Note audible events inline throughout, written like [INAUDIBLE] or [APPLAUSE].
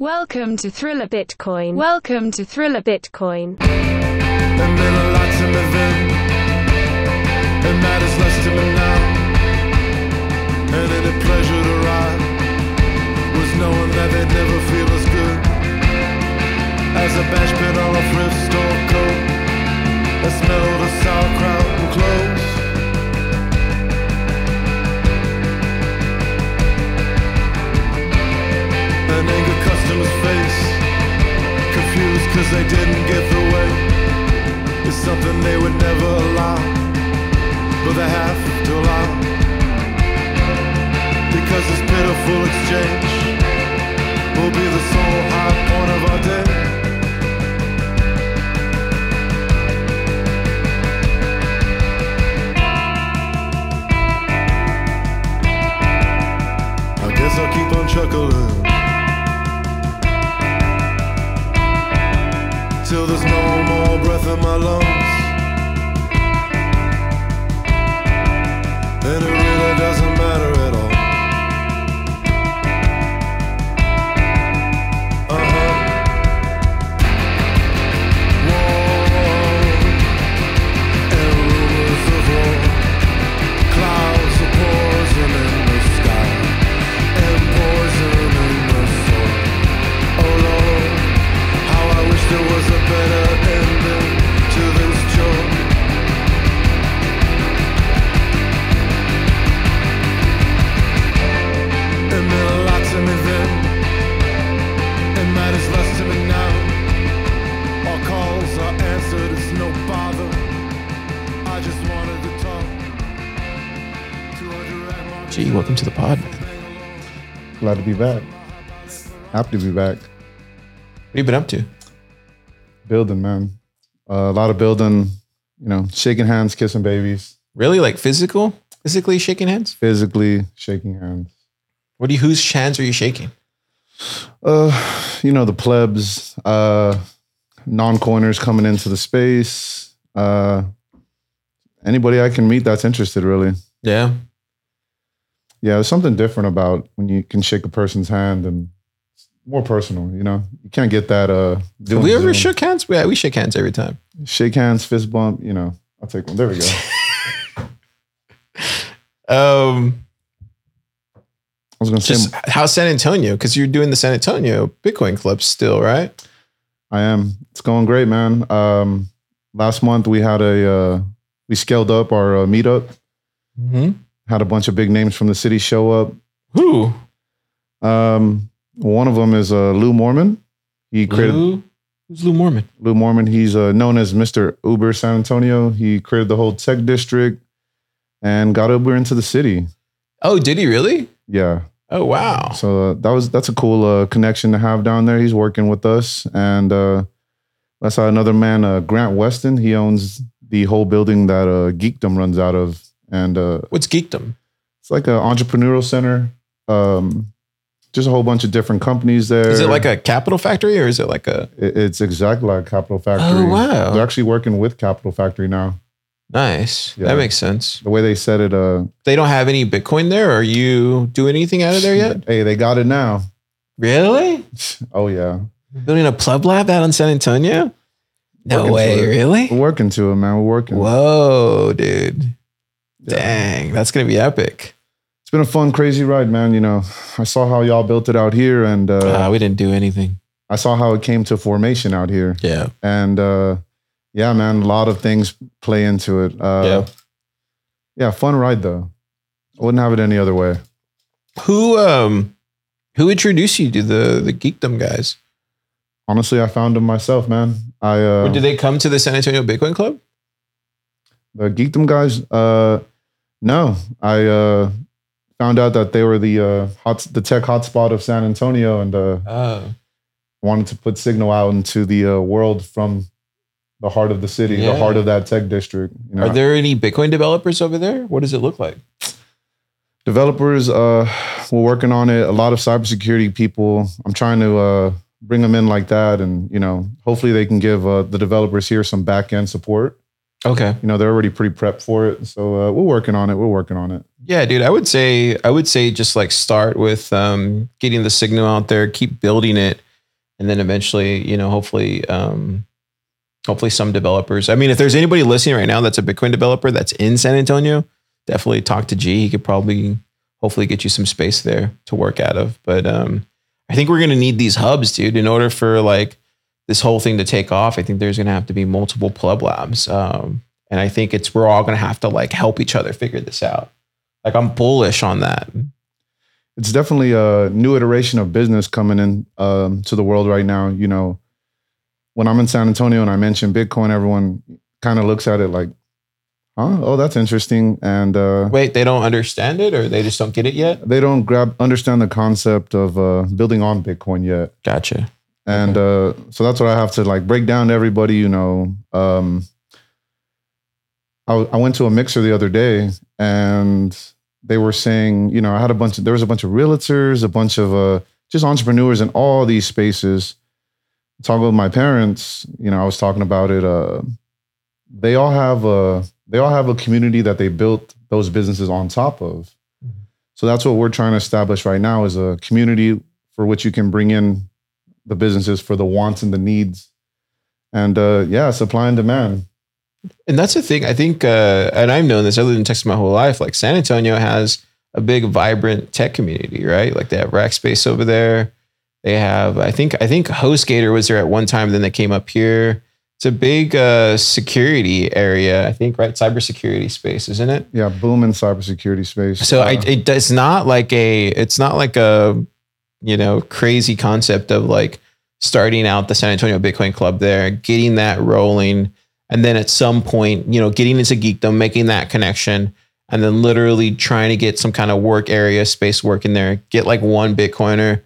Welcome to Thriller Bitcoin. Welcome to Thriller Bitcoin. As good as a bash pit a thrift store coat. Smell sauerkraut An angry customer's face, confused cause they didn't get the way is something they would never allow, but they have to allow. Because this pitiful exchange will be the sole high point of our day. I guess I'll keep on chuckling till there's no more breath in my lungs. And it Ge, welcome to the pod. man. Glad to be back. Happy to be back. What have you been up to? Building, man. Uh, a lot of building, you know, shaking hands, kissing babies, Really, like physical, physically shaking hands? physically shaking hands. What do you? Whose hands are you shaking? Uh, you know, the plebs, uh, non-coiners coming into the space. Uh, anybody I can meet that's interested, really. Yeah, Yeah, there's something different about when you can shake a person's hand and it's more personal, you know? You can't get that uh doing we ever Zoom. shook hands? Yeah, we shake hands every time. shake hands, fist bump, you know. I'll take one. There we go. [LAUGHS] Um, I was gonna say how's San Antonio? Because you're doing the San Antonio Bitcoin Club still, right? I am. It's going great, man. Um, last month we had a uh, we scaled up our uh, meetup. Mm-hmm. Had a bunch of big names from the city show up. Who? Um, one of them is uh, Lew Moorman. He created Lew? Who's Lew Moorman? Lew Moorman. He's uh, known as Mr. Uber San Antonio. He created the whole tech district and got Uber into the city. Oh, did he really? Yeah. Oh, wow. So uh, that was that's a cool uh, connection to have down there. He's working with us, and uh, that's another man, uh, Graham Weston. He owns the whole building that uh, Geekdom runs out of, and uh, What's geekdom? it's like an entrepreneurial center. Um, just a whole bunch of different companies there. Is it like a capital factory or is it like a It- It's exactly like a Capital Factory. Oh, wow. They're actually working with Capital Factory now. nice? Yeah. That makes sense. The way they said it, uh, They don't have any Bitcoin there. Are you doing anything out of there yet? hey, they got it now. Really? [LAUGHS] Oh yeah, Building a pleb lab out in San Antonio? No Working way, really? we're working to it, man. We're working. Whoa, dude. Yeah. Dang, that's gonna be epic. It's been a fun, crazy ride, man. You know, I saw how y'all built it out here, and uh, Uh, we didn't do anything. I saw how it came to formation out here. Yeah. And uh, yeah, man, a lot of things play into it. Uh, Yeah. yeah, fun ride though. I wouldn't have it any other way. Who um who introduced you to the the geekdom guys? Honestly, I found them myself, man. I uh, Or did they come to the San Antonio Bitcoin Club? the Geekdom guys. Uh, no, I uh, found out that they were the uh, hot, the tech hotspot of San Antonio, and uh, Oh. wanted to put Signal out into the uh, world from the heart of the city, Yeah. the heart of that tech district. You know, Are there any Bitcoin developers over there? What does it look like? developers? Uh, we're working on it. A lot of cybersecurity people. I'm trying to uh, bring them in like that, and you know, hopefully they can give uh, the developers here some back end support. Okay. You know, they're already pretty prepped for it, so uh, we're working on it. We're working on it. Yeah, dude. I would say I would say just like start with um, getting the signal out there, keep building it, and then eventually, you know, hopefully, um, hopefully some developers. I mean, if there's anybody listening right now that's a Bitcoin developer that's in San Antonio, definitely talk to Ge. He could probably, hopefully, get you some space there to work out of. But um, I think we're gonna need these hubs, dude, in order for like this whole thing to take off. I think there's gonna have to be multiple pleb labs, um, and I think it's we're all gonna have to like help each other figure this out. Like I'm bullish on that. it's definitely a new iteration of business coming in um, to the world right now. You know, when I'm in San Antonio and I mention Bitcoin, everyone kind of looks at it like, "Huh? Oh, that's interesting," and uh, Wait, they don't understand it, or they just don't get it yet. they don't grab understand the concept of uh, building on Bitcoin yet. Gotcha. And uh, so that's what I have to like break down to everybody. You know, um, I, I went to a mixer the other day and they were saying, you know, I had a bunch of there was a bunch of realtors, a bunch of uh, just entrepreneurs in all these spaces. Talking with my parents, you know, I was talking about it. Uh, they all have a they all have a community that they built those businesses on top of. So that's what we're trying to establish right now is a community for which you can bring in the businesses for the wants and the needs. And uh, yeah, supply and demand. And that's the thing. I think, uh, and I've known this. I lived in Texas my whole life. Like San Antonio has a big, vibrant tech community, right? Like they have Rackspace over there. They have, I think, I think HostGator was there at one time. Then they came up here. It's a big uh, security area, I think, right? Cybersecurity space, isn't it? Yeah, boom in cybersecurity space. So I, Uh, it, it's not like a, it's not like a, you know, crazy concept of like starting out the San Antonio Bitcoin Club there, getting that rolling, and then at some point, you know, getting into geekdom, making that connection, and then literally trying to get some kind of work area space work in there. Get like one Bitcoiner.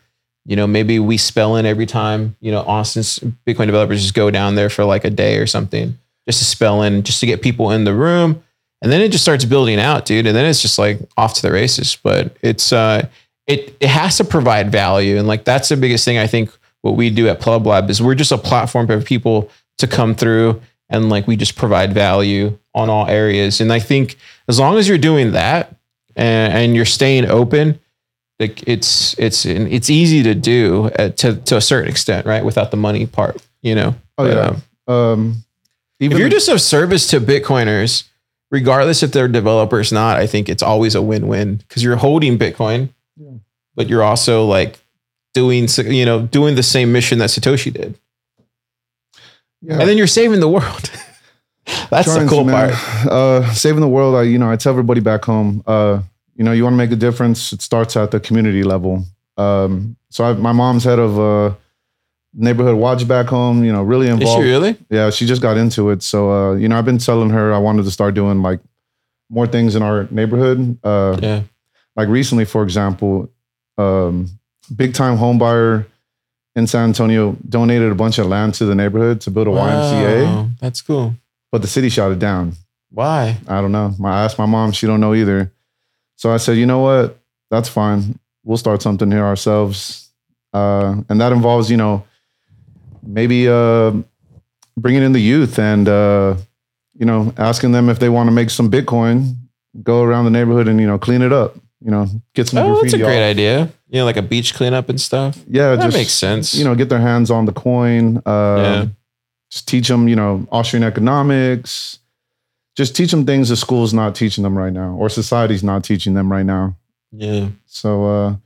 You know, maybe we spell in every time. You know, Austin's Bitcoin developers just go down there for like a day or something, just to spell in, just to get people in the room and then it just starts building out, dude. And then it's just like off to the races. But it's uh, it it has to provide value, and like that's the biggest thing I think. What we do at Pleb Lab is we're just a platform for people to come through and like we just provide value on all areas. And I think as long as you're doing that and, and you're staying open, like it's it's it's easy to do at, to to a certain extent, right? Without the money part, you know. Oh, But, yeah. um, um, if you're just of service to Bitcoiners, regardless if they're developers or not, I think it's always a win-win because you're holding Bitcoin. But you're also like doing, you know, doing the same mission that Satoshi did, yeah, and then you're saving the world. [LAUGHS] That's the cool to, part. Uh, saving the world. I, you know, I tell everybody back home. Uh, you know, you want to make a difference. It starts at the community level. Um, so I, my mom's head of uh, neighborhood watch back home. You know, really Is she involved. really? Yeah, she just got into it. So uh, you know, I've been telling her I wanted to start doing like more things in our neighborhood. Uh, Yeah. like recently, for example, um, big time home buyer in San Antonio donated a bunch of land to the neighborhood to build a YMCA, That's cool. but the city shot it down. Why? I don't know. I asked my mom; she don't know either. So I said, you know what? That's fine. We'll start something here ourselves, uh, and that involves, you know, maybe uh, bringing in the youth and uh, you know asking them if they want to make some Bitcoin, go around the neighborhood and you know clean it up. You know, get some. Oh, that's a great off. idea. You know, like a beach cleanup and stuff. Yeah, That just makes sense. You know, get their hands on the coin. Uh, Yeah. Just teach them, you know, Austrian economics. Just teach them things the school's not teaching them right now, or society's not teaching them right now. Yeah. So, uh,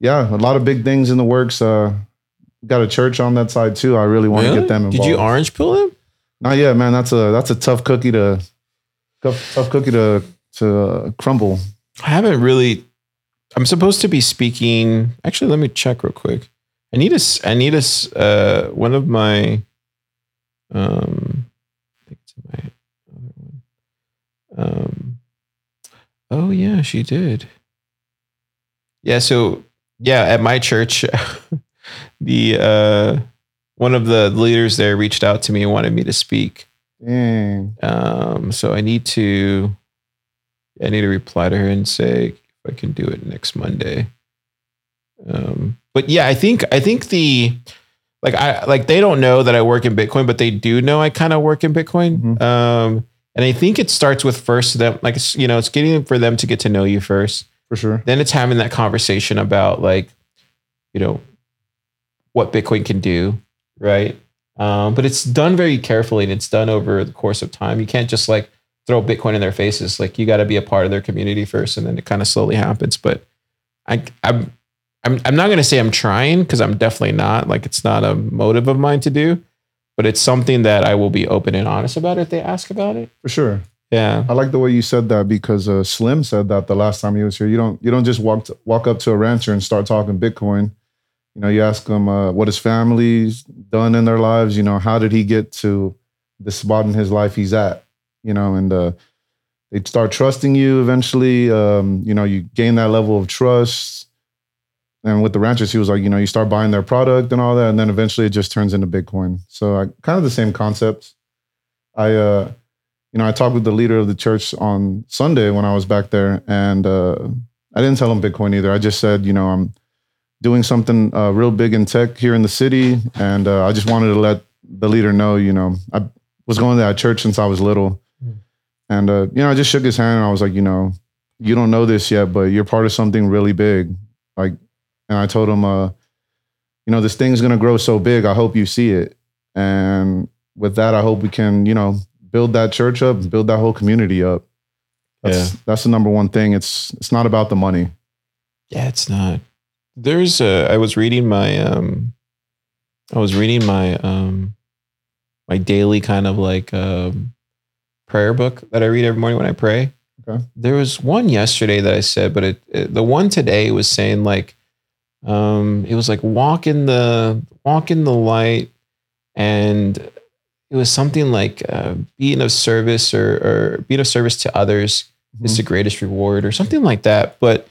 yeah, a lot of big things in the works. Uh, got a church on that side too. I really want to get them involved. Did you orange pill them? Not yet, man. That's a that's a tough cookie to tough, tough cookie to to uh, crumble. I haven't really. I'm supposed to be speaking. Actually, let me check real quick. I need a. s- I need a. s- Uh, one of my. Um, I think it's my other one. Um. Oh yeah, she did. Yeah. So yeah, at my church, [LAUGHS] the uh, one of the leaders there reached out to me and wanted me to speak. Dang. Um, so I need to, I need to reply to her and say if I can do it next Monday. Um, but yeah, I think I think the like I like they don't know that I work in Bitcoin, but they do know I kind of work in Bitcoin. Mhm. Um, and I think it starts with first them like it's, you know it's getting for them to get to know you first For sure. then it's having that conversation about like you know what Bitcoin can do, right? Um, but it's done very carefully and it's done over the course of time. You can't just like throw Bitcoin in their faces. Like you got to be a part of their community first, and then it kind of slowly happens. But I, I'm, I'm, I'm not going to say I'm trying because I'm definitely not. Like it's not a motive of mine to do, but it's something that I will be open and honest about if they ask about it. For sure. Yeah. I like the way you said that because uh, Slim said that the last time he was here. You don't you don't just walk to, walk up to a rancher and start talking Bitcoin. You know, you ask him uh, what his family's done in their lives. You know, how did he get to the spot in his life he's at? You know, and uh, they start trusting you eventually. Um, you know, you gain that level of trust. And with the ranchers, he was like, you know, you start buying their product and all that, and then eventually it just turns into Bitcoin. So, I, kind of the same concept. I, uh, you know, I talked with the leader of the church on Sunday when I was back there, and uh, I didn't tell him Bitcoin either. I just said, you know, I'm doing something uh, real big in tech here in the city, and uh, I just wanted to let the leader know, you know, I was going to that church since I was little, and uh, you know, I just shook his hand and I was like, you know, you don't know this yet, but you're part of something really big, like, and I told him, uh, you know, this thing's gonna grow so big. I hope you see it, and with that, I hope we can, you know, build that church up, build that whole community up. That's that's the number one thing. It's it's not about the money. Yeah, it's not. There's a. I was reading my. Um, I was reading my um, my daily kind of like um, prayer book that I read every morning when I pray. Okay. There was one yesterday that I said, but it, it the one today was saying like, um, it was like walk in the walk in the light, and it was something like uh, being of service or or being of service to others is the greatest reward or something like that. But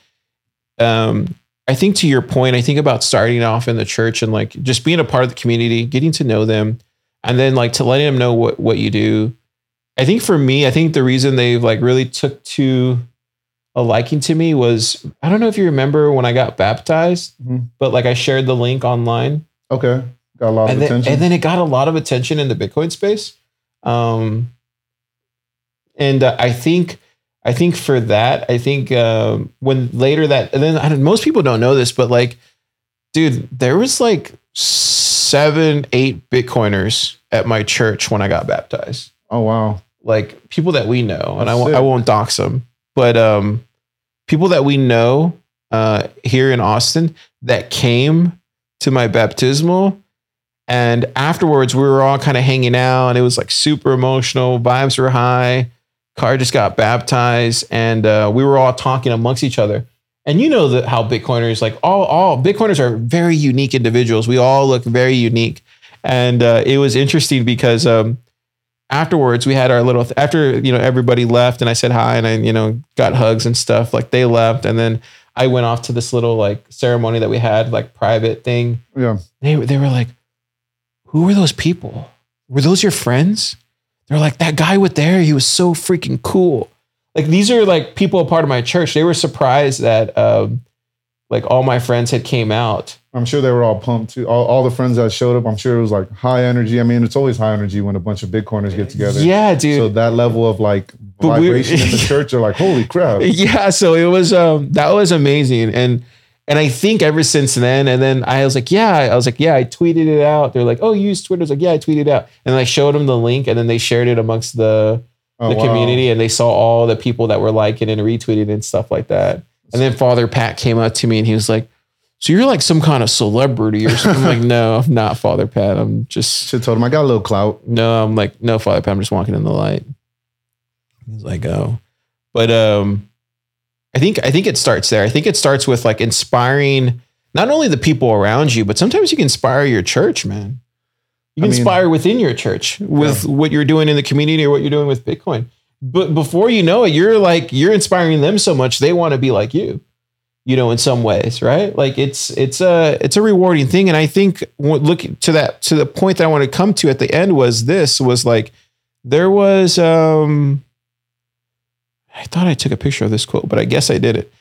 um, I think to your point, I think about starting off in the church and like just being a part of the community, getting to know them, and then like to letting them know what what you do. I think for me, I think the reason they've like really took to a liking to me was I don't know if you remember when I got baptized, Mhm. but like I shared the link online Okay, got a lot of and then, attention. and then it got a lot of attention in the Bitcoin space. Um, and uh, I think, I think for that, I think um, when later that, and then I don't, most people don't know this, but like, dude, there was like seven, eight Bitcoiners at my church when I got baptized oh wow, like people that we know, and I won't, won't dox them, but um, people that we know uh, here in Austin that came to my baptismal, and afterwards we were all kind of hanging out, and it was like super emotional, vibes were high. Car just got baptized, and uh, we were all talking amongst each other. And you know that how Bitcoiners like all all Bitcoiners are very unique individuals. We all look very unique, and uh, it was interesting because um, afterwards we had our little after you know everybody left and I said hi and I you know got hugs and stuff like they left and then I went off to this little like ceremony that we had like private thing. Yeah, they were they were like who were those people? Were those your friends? They're like that guy with there he was so freaking cool. Like these are like people a part of my church. They were surprised that um like all my friends had came out I'm sure they were all pumped too. All, all the friends that showed up, I'm sure it was like high energy. I mean, it's always high energy when a bunch of Bitcoiners get together. yeah dude So that level of like But vibration in the [LAUGHS] church, are like, holy crap. yeah so it was um that was amazing and and i think ever since then and then i was like yeah i was like yeah i tweeted it out they're like oh you use twitter I was like yeah i tweeted it out and i showed them the link and then they shared it amongst the Oh, the wow. community and they saw all the people that were liking and retweeting and stuff like that and then father pat came up to me and he was like so you're like some kind of celebrity or something I'm like no i'm not father pat i'm just [LAUGHS] Shit told him I got a little clout. no, I'm like, no, Father Pat, I'm just walking in the light. He's like, oh. But um I think I think it starts there. I think it starts with like inspiring not only the people around you, but sometimes you can inspire your church, man. You I can mean- inspire within your church with what you're doing in the community or what you're doing with Bitcoin. But before you know it, you're like you're inspiring them so much they want to be like you. You know, in some ways, right? Like it's it's a it's a rewarding thing, and I think look to that to the point that I want to come to at the end was this was like there was um I thought I took a picture of this quote, but I guess I did it.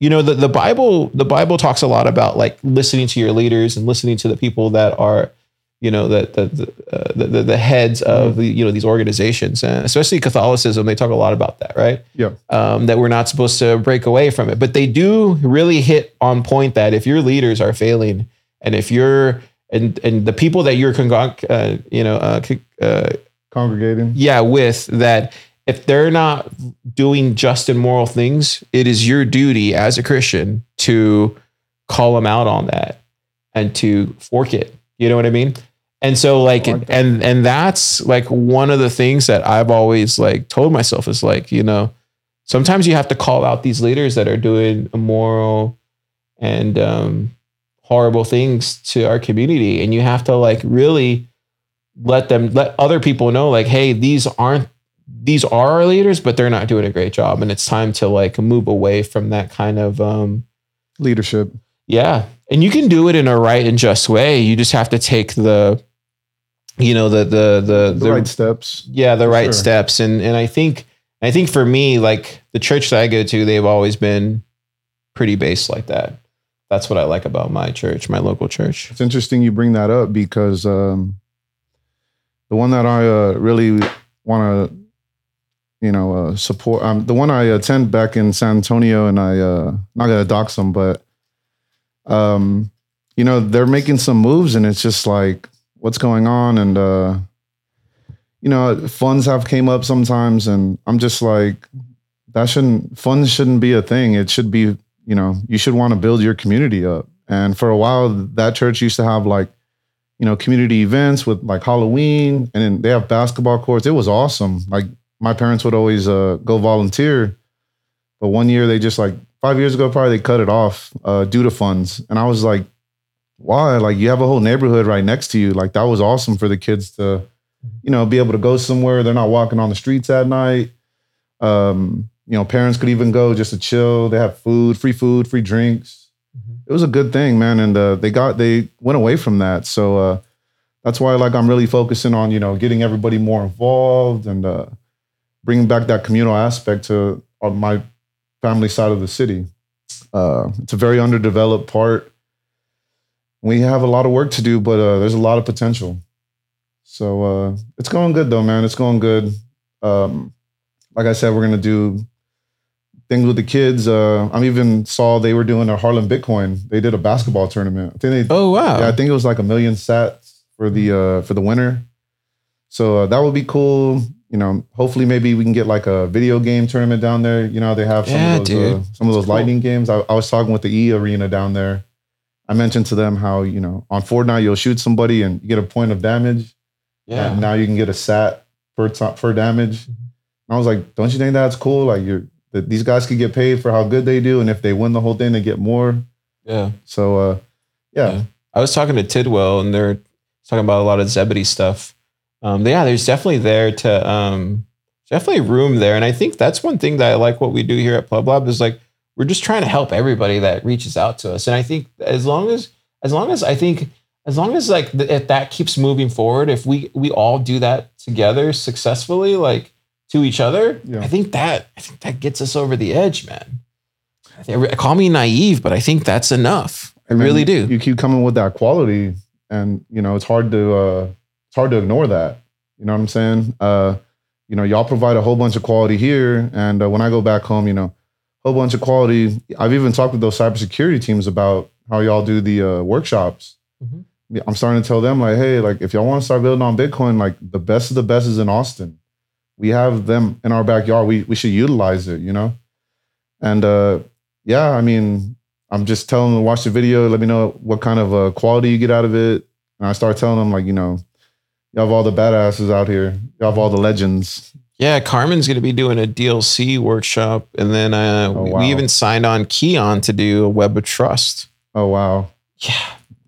You know, the, the Bible, the Bible talks a lot about like listening to your leaders and listening to the people that are, you know, the the the, uh, the, the, heads of the, you know these organizations, and especially Catholicism. They talk a lot about that, right? Yeah. Um, that we're not supposed to break away from it, but they do really hit on point that if your leaders are failing And if you're and and the people that you're congog- uh, you know uh, uh, Congregating. yeah with that if they're not doing just and moral things it is your duty as a christian to call them out on that and to fork it you know what i mean and so like, I like that. and and that's like one of the things that i've always like told myself is like you know sometimes you have to call out these leaders that are doing immoral and um horrible things to our community and you have to like really let them let other people know like hey these aren't these are our leaders but they're not doing a great job and it's time to like move away from that kind of um Leadership. yeah and you can do it in a right and just way you just have to take the you know the the the, The, right steps. yeah the right sure. steps and and i think i think for me like the church that i go to they've always been pretty based like that that's what i like about my church my local church It's interesting you bring that up because um, the one that I uh, really want to, you know, uh, support. Um, the one I attend back in San Antonio, and I uh, not gonna dox them, but um, you know, they're making some moves, and it's just like, what's going on? And uh, you know, funds have came up sometimes, and I'm just like, that shouldn't funds shouldn't be a thing. It should be, you know, you should want to build your community up. And for a while, that church used to have like, you know, community events with like Halloween, and then they have basketball courts. It was awesome. Like my parents would always uh, go volunteer, but one year they just like five years ago probably they cut it off uh, due to funds, and I was like, why? Like you have a whole neighborhood right next to you. Like that was awesome for the kids to, you know, be able to go somewhere. They're not walking on the streets at night. Um, you know, parents could even go just to chill. They have food, free food, free drinks it was a good thing, man. And uh, they got they went away from that, so uh, that's why like I'm really focusing on you know getting everybody more involved and uh, bringing back that communal aspect to uh, my family side of the city. Uh, it's a very underdeveloped part. We have a lot of work to do, but uh, there's a lot of potential. So uh, it's going good though, man. It's going good. Um, like I said, we're gonna do things with the kids. Uh, I even saw they were doing a Harlem Bitcoin. They did a basketball tournament. I think they, oh wow yeah, I think it was like a million sats for the uh, for the winner. So uh, that would be cool. You know, hopefully maybe we can get like a video game tournament down there. You know, they have some Yeah, of those uh, some of those cool. lightning games. I, I was talking with the E Arena down there. I mentioned to them how you know on Fortnite you'll shoot somebody and you get a point of damage. yeah And now you can get a sat per to- per damage. And I was like, don't you think that's cool? Like you're that these guys could get paid for how good they do, and if they win the whole thing, they get more. yeah So uh, yeah, Yeah. I was talking to Tidwell and they're talking about a lot of Zebedee stuff. Um, yeah, there's definitely there to um, definitely room there, and I think that's one thing that I like what we do here at Pleb Lab is like we're just trying to help everybody that reaches out to us, and I think as long as as long as I think as long as like th- if that keeps moving forward, if we we all do that together successfully, like to each other, Yeah. I think that I think that gets us over the edge, man. I think- Call me naive, but I think that's enough. I And then really do. You keep coming with that quality, and you know it's hard to uh, it's hard to ignore that. You know what I'm saying? Uh, you know, y'all provide a whole bunch of quality here, and uh, when I go back home, you know, whole bunch of quality. I've even talked with those cybersecurity teams about how y'all do the uh, workshops. Mhm. I'm starting to tell them like, hey, like if y'all want to start building on Bitcoin, like the best of the best is in Austin. We have them in our backyard. We we should utilize it, you know. And uh, yeah, I mean, I'm just telling them to watch the video. Let me know what kind of uh, quality you get out of it. And I start telling them like, you know, you have all the badasses out here. You have all the legends. Yeah, Carmen's going to be doing a DLC workshop, and then uh, Oh, we- wow. we even signed on Keon to do a Web of Trust. Oh wow, Yeah,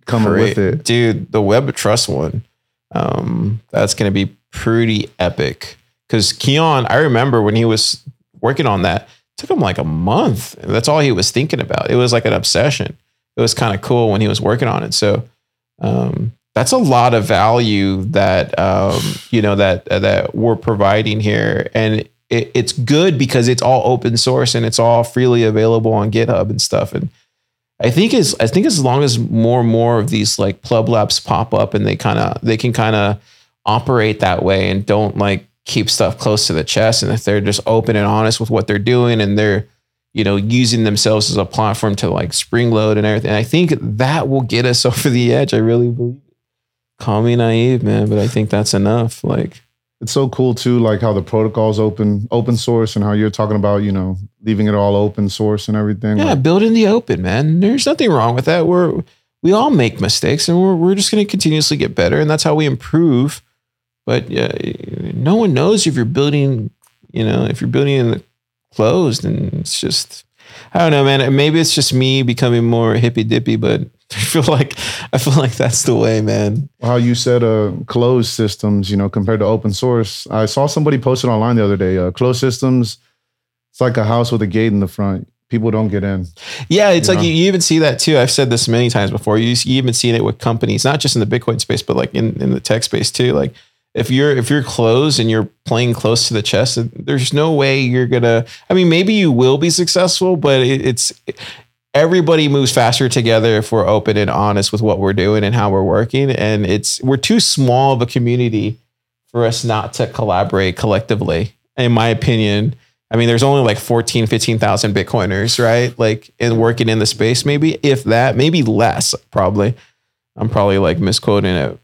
coming with it. dude. The Web of Trust one, um, that's going to be pretty epic. Because Keon, I remember when he was working on that, it took him like a month. That's all he was thinking about. It was like an obsession. It was kind of cool when he was working on it. So um, that's a lot of value that um, you know that that we're providing here, and it, it's good because it's all open source and it's all freely available on GitHub and stuff. And I think as I think as long as more and more of these like pleb labs pop up and they kind of they can kind of operate that way and don't like keep stuff close to the chest and if they're just open and honest with what they're doing and they're you know, using themselves as a platform to like spring load and everything. I think that will get us [LAUGHS] over the edge. I really believe. Call me naive, man, but I think that's enough. Like, it's so cool too, like how the protocol's open open source and how you're talking about, you know, leaving it all open source and everything. yeah, Like, build in the open, man. There's nothing wrong with that. We're we all make mistakes, and we're we're just going to continuously get better, and that's how we improve. But yeah, no one knows if you're building, you know, if you're building in the closed, and it's just, I don't know, man. Maybe it's just me becoming more hippy dippy, but [LAUGHS] I feel like I feel like that's the way, man. how you said uh closed systems, you know, compared to open source. I saw somebody posted online the other day. Uh, closed systems, it's like a house with a gate in the front. People don't get in. Yeah, it's You like you, you even see that too. I've said this many times before. You, you even seen it with companies, not just in the Bitcoin space, but like in, in the tech space too. Like if you're if you're closed and you're playing close to the chest, there's no way you're gonna. I mean, maybe you will be successful, but it, it's everybody moves faster together if we're open and honest with what we're doing and how we're working. And it's we're too small of a community for us not to collaborate collectively, in my opinion. I mean, there's only like 14, 15,000 Bitcoiners, right? Like, and working in the space, maybe if that, maybe less, probably. I'm probably like misquoting it.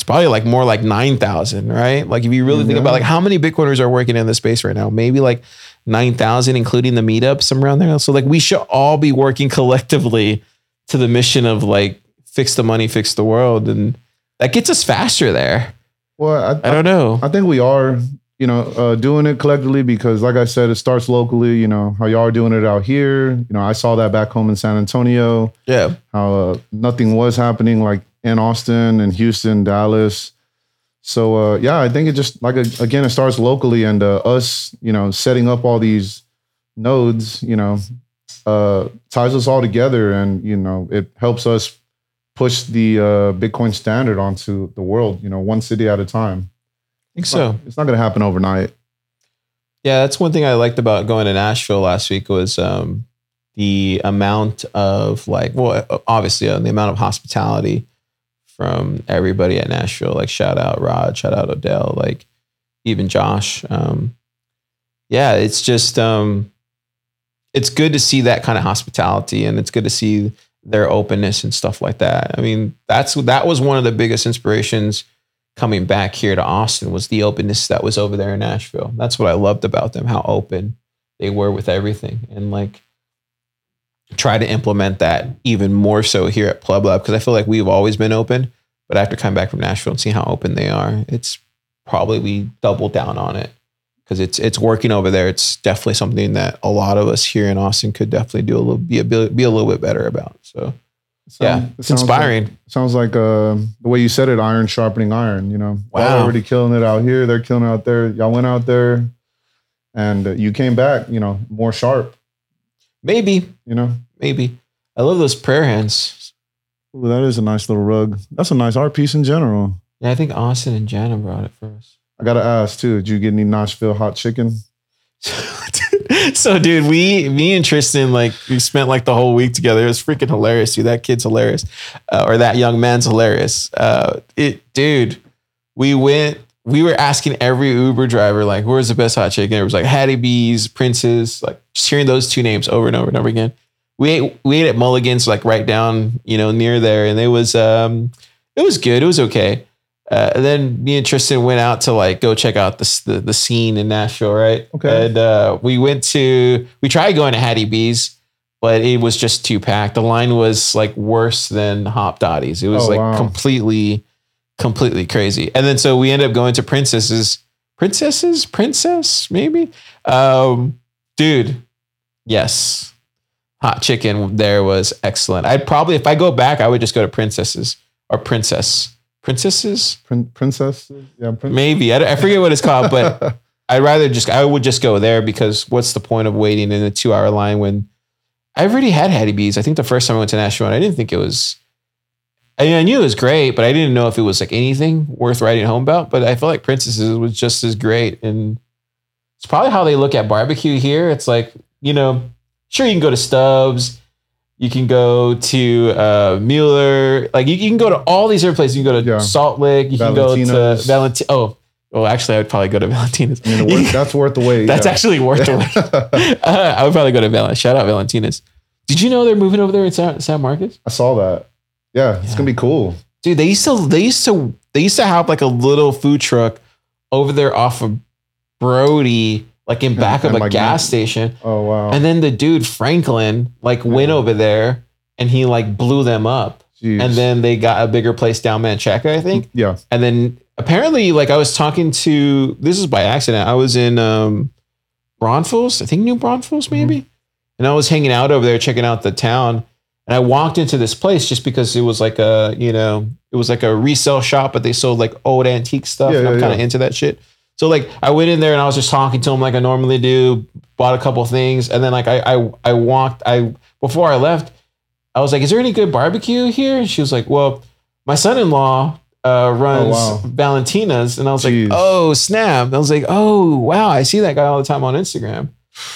It's probably like more like 9,000, right? Like, if you really think Yeah. about like how many Bitcoiners are working in the space right now, maybe like 9,000, including the meetup, somewhere around there. So, like, we should all be working [LAUGHS] collectively to the mission of like fix the money, fix the world. And that gets us faster there. Well, I, I don't know. I think we are, you know, uh, doing it collectively because, like I said, it starts locally. You know how y'all are doing it out here. You know, I saw that back home in San Antonio. Yeah. How uh, nothing was happening, like in Austin and Houston, Dallas. So uh, yeah, I think it just like a- again, it starts locally, and uh, us, you know, setting up all these nodes, you know, uh, ties us all together, and you know, it helps us push the uh, Bitcoin standard onto the world. You know, one city at a time. I think so. It's not going to happen overnight. Yeah, that's one thing I liked about going to Nashville last week was um, the amount of like, well, obviously uh, the amount of hospitality from everybody at Nashville. Like, shout out Rod, shout out Odell, like even Josh. Um, yeah, it's just um, it's good to see that kind of hospitality, and it's good to see their openness and stuff like that. I mean, that's that was one of the biggest inspirations coming back here to Austin was the openness that was over there in Nashville. That's what I loved about them, how open they were with everything. And like try to implement that even more so here at Pleb Lab because I feel like we've always been open, but after coming back from Nashville and seeing how open they are, it's probably we double down on it because it's it's working over there. It's definitely something that a lot of us here in Austin could definitely do a little be a bit- be a little bit better about. So yeah, Sound- it's inspiring. Like, sounds like uh, the way you said it, iron sharpening iron. You know, Wow. already killing it out here. They're killing it out there. Y'all went out there, and uh, you came back. You know, more sharp. Maybe You know, maybe I love those prayer hands. Ooh, that is a nice little rug. That's a nice art piece in general. Yeah, I think Austin and Jana brought it for us. I gotta ask too. Did you get any Nashville hot chicken? [LAUGHS] so dude we me and tristan like we spent like the whole week together it was freaking hilarious dude that kid's hilarious uh, or that young man's hilarious uh it dude we went we were asking every uber driver like where's the best hot chicken it was like hattie b's princess like just hearing those two names over and over and over again we ate we ate at mulligan's like right down you know near there and it was um it was good it was okay uh, and then me and Tristan went out to like go check out the the, the scene in Nashville, right? Okay. And uh, we went to we tried going to Hattie B's, but it was just too packed. The line was like worse than Hopdoddy's. It was Oh, like wow. completely, completely crazy. And then so we end up going to Princesses, Princesses, Princess, maybe. Um, dude, yes, hot chicken there was excellent. I'd probably if I go back, I would just go to Princesses or Princess. Princesses? Prin- princess? Yeah, prin- Maybe. I, I forget what it's called, but [LAUGHS] I'd rather just, I would just go there because what's the point of waiting in a two hour line when I've already had Hattie B's? I think the first time I went to Nashville, I didn't think it was, I, mean, I knew it was great, but I didn't know if it was like anything worth writing home about. But I feel like Princesses was just as great. And it's probably how they look at barbecue here. It's like, you know, sure, you can go to Stubbs. You can go to uh, Mueller. Like you, you can go to all these different places. You can go to Yeah. Salt Lick. You can go to. Valentino. Oh, Well, actually, I would probably go to [LAUGHS] Valentina's. I mean, worth, that's worth the wait. That's yeah. actually worth the wait. Uh, [LAUGHS] [LAUGHS] I would probably go to Val. Shout out Valentina's. Did you know they're moving over there in San, San Marcos? I saw that. Yeah, it's gonna be cool. Dude, they used to they used to they used to have like a little food truck over there off of Brodie, like in back of and a like gas that- station. Oh wow. And then the dude Franklin like went Yeah. over there and he like blew them up. Jeez. And then they got a bigger place down Manchaca, I think. yeah, And then apparently, like I was talking to this is by accident. I was in um Braunfels, I think New Braunfels, maybe. And I was hanging out over there checking out the town. And I walked into this place just because it was like a, you know, it was like a resale shop, but they sold like old antique stuff. Yeah, and I'm kind of yeah. into that shit. So like I went in there and I was just talking to him like I normally do, bought a couple things, and then like I I I walked I before I left, I was like, "Is there any good barbecue here?" And she was like, "Well, my son-in-law uh, runs wow. Valentina's," and I was Jeez. like, "Oh snap!" And I was like, "Oh wow, I see that guy all the time on Instagram.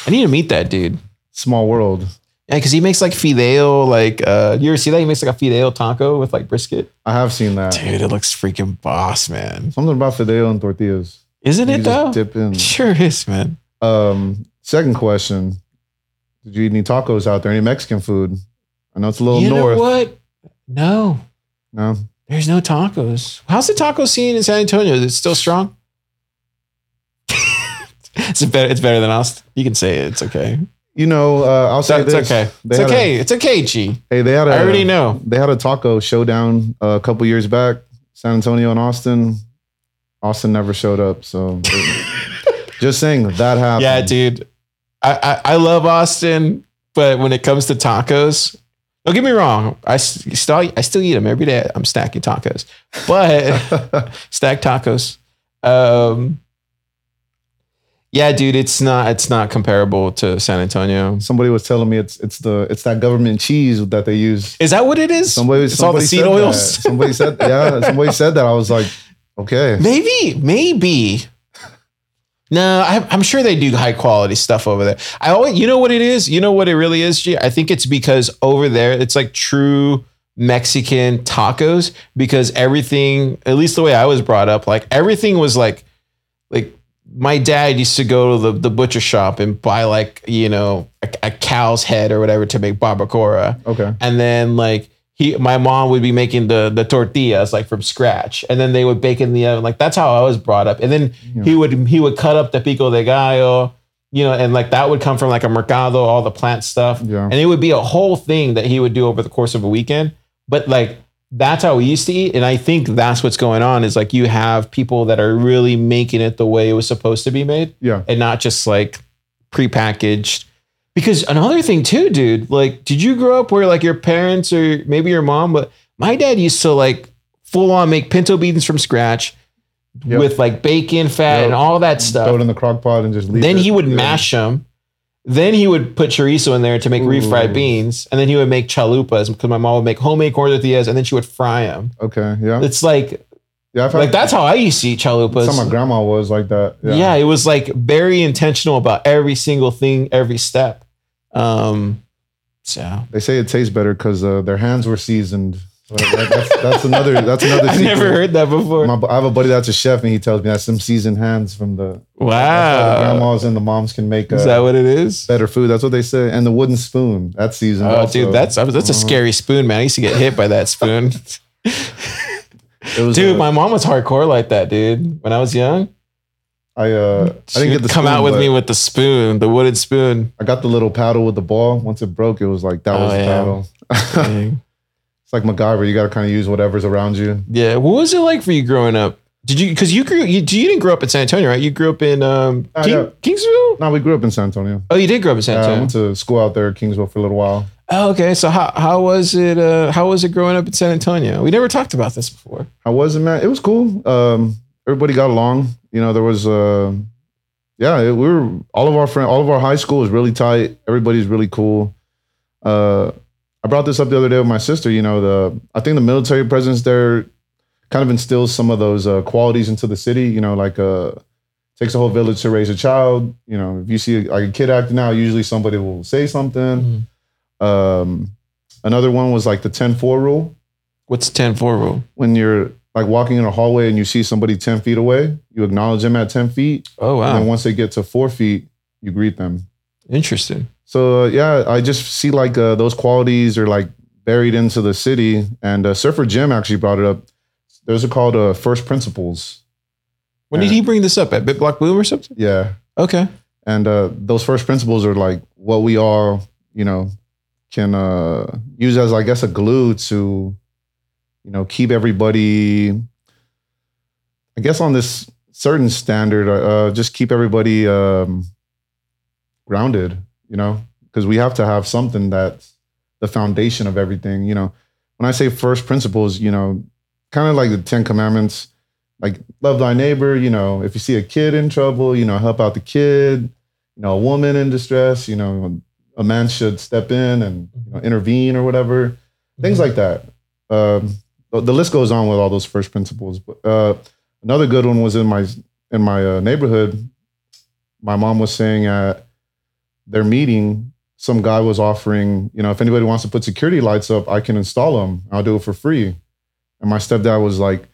I need to meet that dude." small world. Yeah, because he makes like fideo, like uh, you ever see that? He makes like a fideo taco with like brisket. I have seen that. Dude, it looks freaking boss, man. Something about fideo and tortillas. Isn't You it just though? dip in. [LAUGHS] Sure is, man. Um, second question: Did you eat any tacos out there? Any Mexican food? I know it's a little you north. know what? No, No, there's no tacos. How's the taco scene in San Antonio? Is it still strong? [LAUGHS] it's better. It's better than us. You can say it. It's okay. You know, uh, I'll say It's this. okay. They It's had a- okay. It's okay, Ge. hey, they had a. I already know. They had a taco showdown a couple years back, San Antonio and Austin. Austin never showed up, so [LAUGHS] just saying that happened. Yeah, dude. I, I I love Austin, but when it comes to tacos, don't get me wrong. I still I still eat them every day. I'm stacking tacos, but [LAUGHS] [LAUGHS] stack tacos. Um, yeah, dude, it's not it's not comparable to San Antonio. Somebody was telling me it's it's the it's that government cheese that they use. Is that what it is? Somebody, it's all the seed said oils. That. Somebody said, [LAUGHS] yeah, somebody said that. I was like, okay, Maybe, maybe. No, I, I'm sure they do high quality stuff over there. I always, you know what it is. You know what it really is. Ge? I think it's because over there it's like true Mexican tacos because everything, at least the way I was brought up, like everything was like my dad used to go to the, the butcher shop and buy like you know a, a cow's head or whatever to make barbacoa. Okay, and then like he my mom would be making the the tortillas like from scratch. And then they would bake in the oven. Like that's how I was brought up. And then he would he would cut up the pico de gallo you know and like that would come from like a mercado all the plant stuff. Yeah. and it would be a whole thing that he would do over the course of a weekend. But like that's how we used to eat and I think that's what's going on is like you have people that are really making it the way it was supposed to be made yeah, and not just like prepackaged. Because another thing too, dude, like, did you grow up where like your parents or maybe your mom, but my dad used to like full on make pinto beans from scratch Yep. with like bacon, fat, Yep. and all that stuff. throw it in the crock pot and just leave. Then it. he would Yeah. mash them. Then he would put chorizo in there to make refried beans, and then he would make chalupas because my mom would make homemade corn tortillas, and then she would fry them. Okay, yeah, It's like, yeah. Like that's how I used to eat chalupas. That's my grandma was like that. yeah. Yeah, it was like very intentional about every single thing, every step. Um, so they say it tastes better because uh, their hands were seasoned. That- that's, that's another. That's [LAUGHS] another. I've never heard that before. My, I have a buddy that's a chef, and he tells me that's some seasoned hands from the, how the wow, grandmas and the moms can make uh, is that what it is? better food. That's what they say. And the wooden spoon, that's seasoned. Oh, also. dude, that's that's a Uh-huh. scary spoon, man. I used to get hit by that spoon. [LAUGHS] It was, dude, uh, my mom was hardcore like that, dude. When I was young, I uh, I didn't get the come spoon, out with me with the spoon, the wooden spoon. I got the little paddle with the ball. Once it broke, it was like that Oh, was the paddle. [LAUGHS] Like MacGyver. You got to kind of use whatever's around you. yeah, what was it like for you growing up? Did you because you grew you, you didn't grow up in San Antonio, right? You grew up in um King, yeah. Kingsville. No, we grew up in San Antonio. Oh, you did grow up in San Uh, I Antonio. went to school out there at Kingsville for a little while. oh, okay. So how how was it? Uh, how was it growing up in San Antonio? We never talked about this before. How was it, man? It was cool. Um, everybody got along. You know, there was, uh, yeah, it, we were all of our friends, all of our high school is really tight. Everybody's really cool. Uh, I brought this up the other day with my sister. You know, the I think the military presence there kind of instills some of those uh, qualities into the city. You know, like uh, takes a whole village to raise a child. You know, if you see like a kid acting out, usually somebody will say something. Um, another one was like the 10-4 rule What's ten four rule? when you're like walking in a hallway and you see somebody 10 feet away, you acknowledge them at 10 feet. Oh wow. And then once they get to four feet, you greet them. interesting. So uh, yeah, I just see like uh, those qualities are like buried into the city. And uh, Surfer Jim actually brought it up. Those are called uh, first principles. When did he bring this up at BitBlockBoom or something? Yeah. Okay, And uh, those first principles are like what we all, you know, can uh, use as, I guess, a glue to, you know, keep everybody, I guess, on this certain standard, uh, just keep everybody um, grounded, you know, because we have to have something that's the foundation of everything. You know, when I say first principles, you know, kind of like the Ten Commandments, like love thy neighbor, you know, if you see a kid in trouble, you know, help out the kid, you know, a woman in distress, you know, a man should step in and you know, intervene or whatever, things like that. Um, the the list goes on with all those first principles. But uh, another good one was in my in my uh, neighborhood. My mom was saying at their meeting, some guy was offering, you know, if anybody wants to put security lights up, I can install them. I'll do it for free. And my stepdad was like,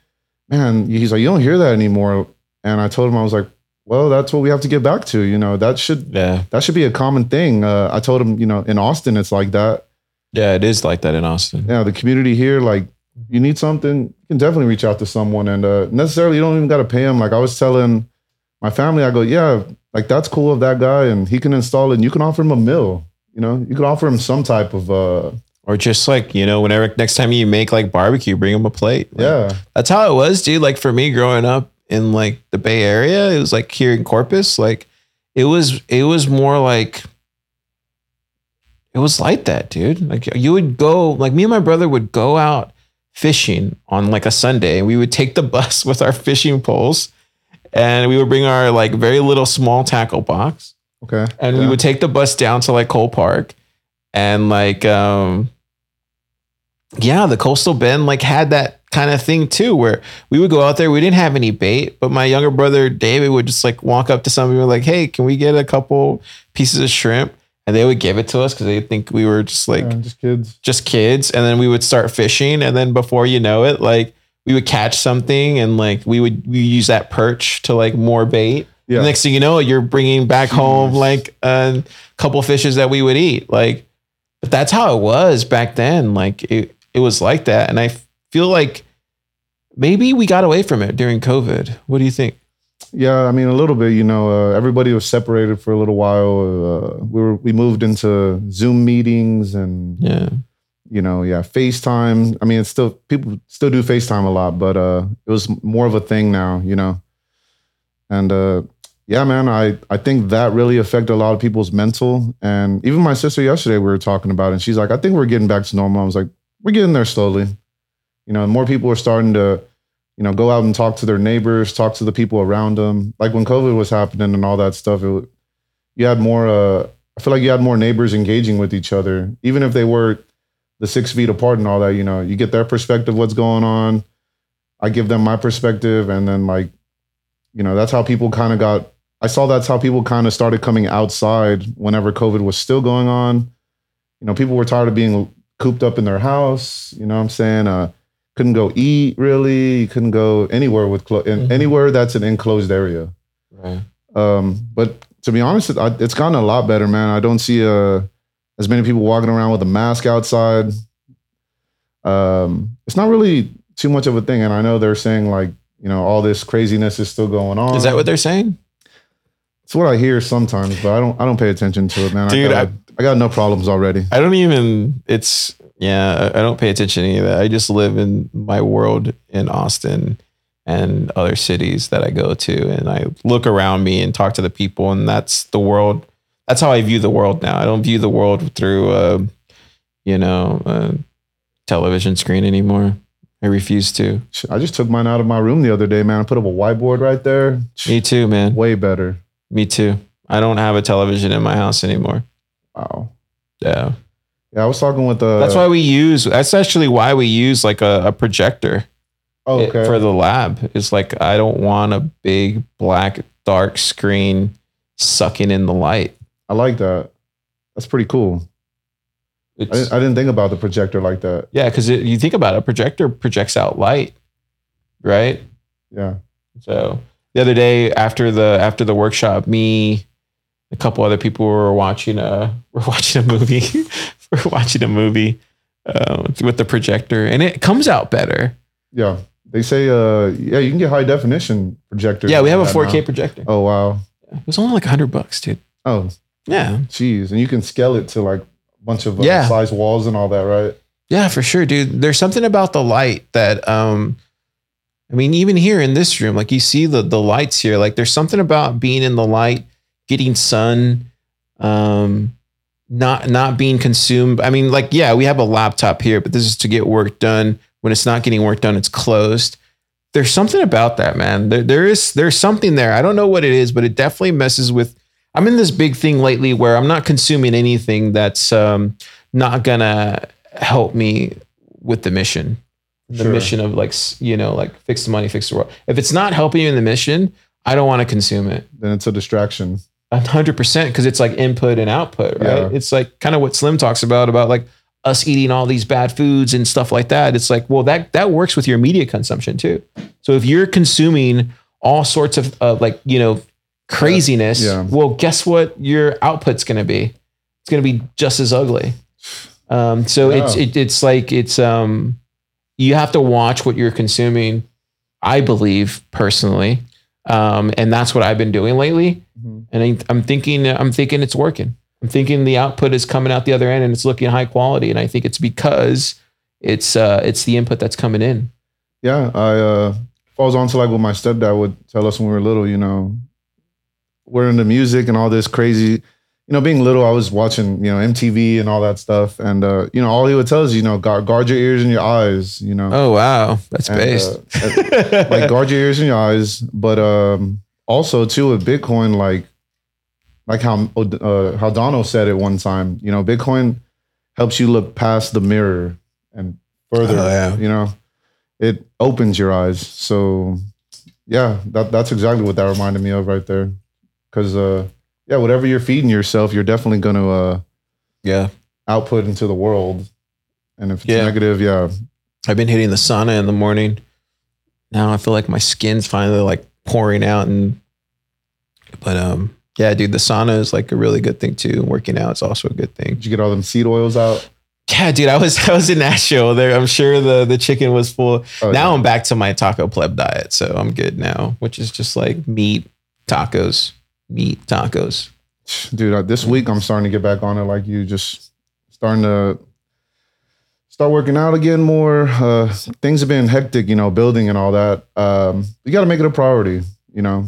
man, he's like, you don't hear that anymore. And I told him, I was like, well, that's what we have to get back to. You know, that should yeah, that should be a common thing. Uh, I told him, you know, in Austin, it's like that. yeah, it is like that in Austin. Yeah, the community here, like, you need something, you can definitely reach out to someone, and uh, necessarily you don't even got to pay them. Like I was telling my family, I go, yeah, like that's cool of that guy, and he can install it, and you can offer him a mill. You know, you can offer him some type of, uh, Or just like you know, whenever next time you make like barbecue, bring him a plate. Like, yeah, That's how it was, dude. Like for me growing up in like the Bay Area, it was like here in Corpus, like it was it was more like it was like that, dude. Like you would go, like me and my brother would go out fishing on like a Sunday and we would take the [LAUGHS] bus with our fishing poles and we would bring our like very little small tackle box. Okay, and we would take the bus down to like Cole Park. And like um yeah, the coastal bend like had that kind of thing too where we would go out there. We didn't have any bait but my younger brother David would just like walk up to somebody and be like hey can we get a couple pieces of shrimp? And they would give it to us because they think we were just like Yeah, just kids. just kids. And then we would start fishing. And then before you know it like we would catch something and like we would we use that perch to like more bait. Yeah. the next thing you know you're bringing back home like a couple fishes that we would eat. Like but that's how it was back then. Like it, it was like that. And i feel like maybe we got away from it during covid. What do you think? Yeah, I mean a little bit. You know, uh, everybody was separated for a little while. Uh, we were we moved into Zoom meetings and yeah you know, yeah, FaceTime. I mean, it's still people still do FaceTime a lot, but uh, it was more of a thing now. You know, and uh, yeah, man, I I think that really affected a lot of people's mental. And even my sister yesterday, we were talking about, it, and she's like, I think we're getting back to normal. I was like, we're getting there slowly. You know, more people are starting to you know, go out and talk to their neighbors, talk to the people around them. Like when COVID was happening and all that stuff, it, you had more. Uh, I feel like you had more neighbors engaging with each other, even if they were the six feet apart and all that. You know, you get their perspective, what's going on. I give them my perspective, and then like, you know, that's how people kind of got. I saw that's how people kind of started coming outside whenever COVID was still going on. You know, people were tired of being cooped up in their house. You know what I'm saying? Uh, couldn't go eat really. You couldn't go anywhere with clo- Mhm. anywhere that's an enclosed area. right Um, but to be honest, it's gotten a lot better, man. I don't see uh, as many people walking around with a mask outside. Um, it's not really too much of a thing, and I know they're saying like you know all this craziness is still going on. is that what they're saying It's what I hear sometimes, but I don't. I don't pay attention to it, man. Dude, I got, I got no problems already. I don't even. It's yeah. I I don't pay attention to any of that. I just live in my world in Austin and other cities that I go to, and I look around me and talk to the people, and that's the world. That's how I view the world now. I don't view the world through, uh, you know, a television screen anymore. I refuse to. I just took mine out of my room the other day, man. I put up a whiteboard right there. Me too, man. Way better. Me too. I don't have a television in my house anymore. Wow. Yeah. Yeah, I was talking with the. That's why we use. That's actually why we use like a, a projector. Oh, it- okay. for the lab. It's like I don't want a big black dark screen sucking in the light. I like that. That's pretty cool. I didn't, I didn't think about the projector like that. yeah, because you think about it, a projector projects out light. right? Yeah. So the other day after the after the workshop, me, a couple other people were watching a [LAUGHS] we're watching a movie. [LAUGHS] we're watching a movie uh, with the projector, and it comes out better. Yeah. They say, uh, yeah, you can get high definition projectors. Yeah, we have a 4K now. projector. Oh wow. It was only like hundred bucks, dude. Oh, Yeah, geez, and you can scale it to like a bunch of uh, Yeah. size walls and all that, right? Yeah, for sure, dude. There's something about the light that um I mean, even here in this room, like you see the the lights here, like there's something about being in the light, getting sun, um not not being consumed. I mean, like, yeah, we have a laptop here, but this is to get work done. When it's not getting work done, it's closed. There's something about that, man. There, there is there's something there. I don't know what it is, but it definitely messes with I'm in this big thing lately where I'm not consuming anything that's um not gonna help me with the mission the Sure. mission of like you know like fix the money fix the world if it's not helping you in the mission i don't want to consume it Then it's a distraction. 100% because it's like input and output right Yeah. it's like kind of what slim talks about about like us eating all these bad foods and stuff like that it's like well that that works with your media consumption too so if you're consuming all sorts of uh, like you know craziness Yeah. well guess what your output's going to be it's going to be just as ugly um so it's it, it's like it's um you have to watch what you're consuming i believe personally um and that's what i've been doing lately Mhm. and I, I'm thinking I'm thinking it's working. I'm thinking the output is coming out the other end and it's looking high quality. And I think it's because it's uh it's the input that's coming in. Yeah, I uh falls on to like what my stepdad would tell us when we were little, you know, we're into music and all this crazy, you know, being little, I was watching, you know, MTV and all that stuff. And uh, you know, all he would tell us, you know, guard, guard your ears and your eyes, you know. Oh wow, that's And, based. uh, [LAUGHS] like guard your ears and your eyes, but um also too with Bitcoin, like like how uh, how Dono said it one time, you know, Bitcoin helps you look past the mirror and further. Oh, yeah. You know, it opens your eyes. So yeah, that that's exactly what that reminded me of right there. Because uh, yeah, whatever you're feeding yourself, you're definitely going to uh, yeah, output into the world. And if it's Yeah. negative, yeah, I've been hitting the sauna in the morning. Now I feel like my skin's finally like pouring out and but um yeah, dude, the sauna is like a really good thing too. Working out is also a good thing. did you get all them seed oils out? Yeah, dude, I was [LAUGHS] I was in Nashville there. I'm sure the the chicken was full. Oh, now yeah. I'm back to my taco pleb diet, so I'm good now, which is just like meat tacos, meat tacos. dude uh, this week i'm starting to get back on it like you just starting to start working out again more uh things have been hectic you know building and all that um you got to make it a priority you know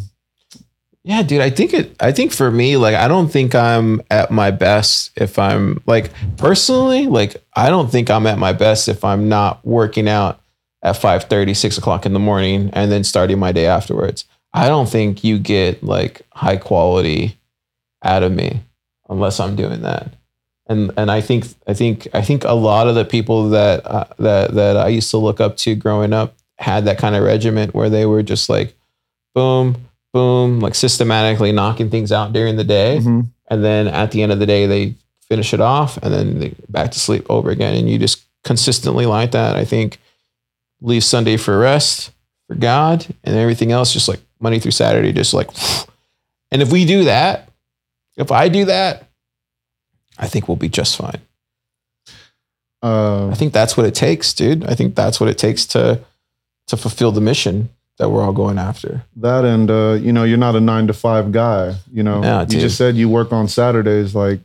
Yeah, dude, I think it I think for me, like I don't think I'm at my best if I'm like personally, like I don't think I'm at my best if I'm not working out at 5 6 o'clock in the morning and then starting my day afterwards. I don't think you get like high quality out of me unless I'm doing that. And and I think I think I think a lot of the people that uh, that that I used to look up to growing up had that kind of regiment where they were just like boom boom like systematically knocking things out during the day Mhm. and then at the end of the day they finish it off and then they back to sleep over again and you just consistently like that i think leave sunday for rest for god and everything else just like monday through saturday just like and if we do that if i do that i think we'll be just fine. Uh i think that's what it takes dude. I think that's what it takes to to fulfill the mission that we're all going after. That and uh you know you're not a nine to five guy you know? No, you dude. just said you work on saturdays like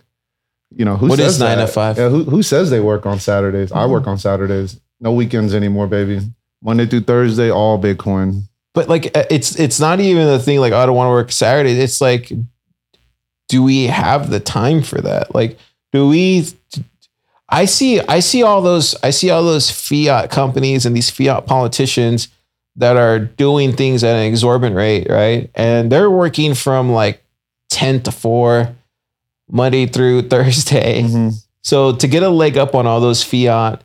you know who What says nine to five? yeah, who, who says they work on saturdays? I work on saturdays. No weekends anymore baby. Monday through thursday all bitcoin but like uh, it's it's not even a thing like oh, I don't want to work Saturday. It's like, do we have the time for that? Like, do we? I see I see all those I see all those fiat companies and these fiat politicians that are doing things at an exorbitant rate, right? And they're working from like ten to four, Monday through [LAUGHS] Thursday. Mhm. So to get a leg up on all those fiat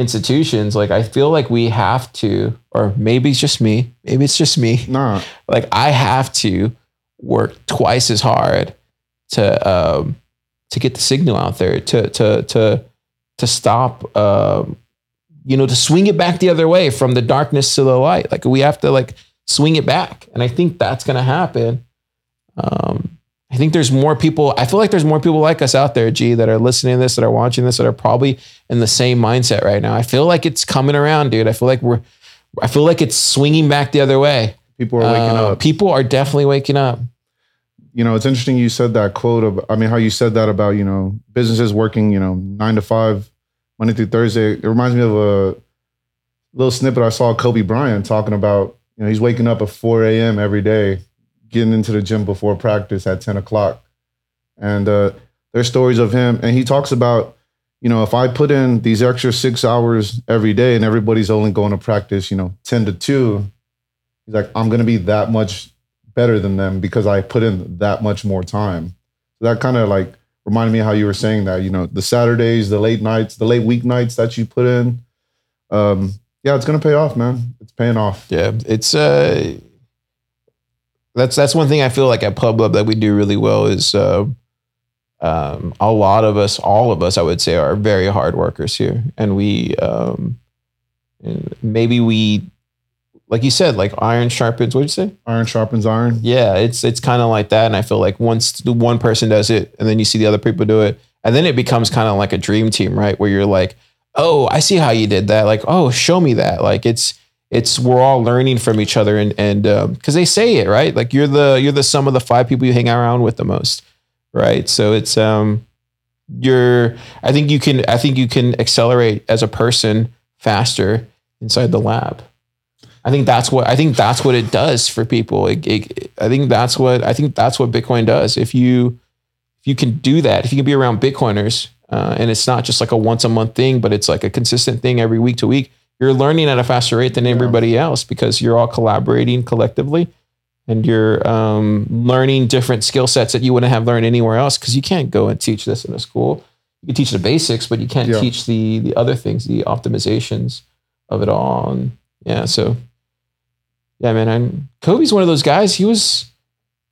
institutions, like I feel like we have to, or maybe it's just me, maybe it's just me. nah [LAUGHS] Like I have to work twice as hard to um to get the signal out there to to to to stop um you know, to swing it back the other way from the darkness to the light. Like we have to like swing it back. And I think that's going to happen. Um, I think there's more people. I feel like there's more people like us out there, G, that are listening to this, that are watching this, that are probably in the same mindset right now. I feel like it's coming around, dude. I feel like we're, I feel like it's swinging back the other way. People are waking Uh, up. People are definitely waking up. you know, it's interesting you said that quote of, I mean, how you said that about, you know, businesses working, you know, nine to five, Monday through Thursday. It reminds me of a little snippet I saw Kobe Bryant talking about, you know, he's waking up at 4 a.m. every day, getting into the gym before practice at 10 o'clock. And uh, there's stories of him. And he talks about, you know, if I put in these extra six hours every day and everybody's only going to practice, you know, 10 to 2, he's like, I'm going to be that much better than them because I put in that much more time. So that kind of like reminded me how you were saying that, you know, the Saturdays, the late nights, the late weeknights that you put in. Um, yeah, it's gonna pay off, man. It's paying off. Yeah, it's uh, that's that's one thing I feel like at Pleb Lab that we do really well is uh, um, a lot of us, all of us, I would say, are very hard workers here, and we um, and maybe we, like you said, like iron sharpens. What'd you say? Iron sharpens iron. Yeah, it's it's kind of like that, and I feel like once the one person does it, and then you see the other people do it, and then it becomes kind of like a dream team, right? Where you're like, oh, I see how you did that. Like, oh, show me that. Like, it's it's we're all learning from each other, and and because they say it right, like you're the you're the sum of the five people you hang around with the most, right? So it's um, you're. I think you can. I think you can accelerate as a person faster inside the lab. I think that's what I think that's what it does for people. It, it, I think that's what I think that's what Bitcoin does. If you if you can do that, if you can be around Bitcoiners, uh, and it's not just like a once a month thing, but it's like a consistent thing every week to week, you're learning at a faster rate than everybody else because you're all collaborating collectively, and you're um, learning different skill sets that you wouldn't have learned anywhere else because you can't go and teach this in a school. You can teach the basics, but you can't Yeah. teach the the other things, the optimizations of it all. And yeah, so yeah, man. And Kobe's one of those guys. He was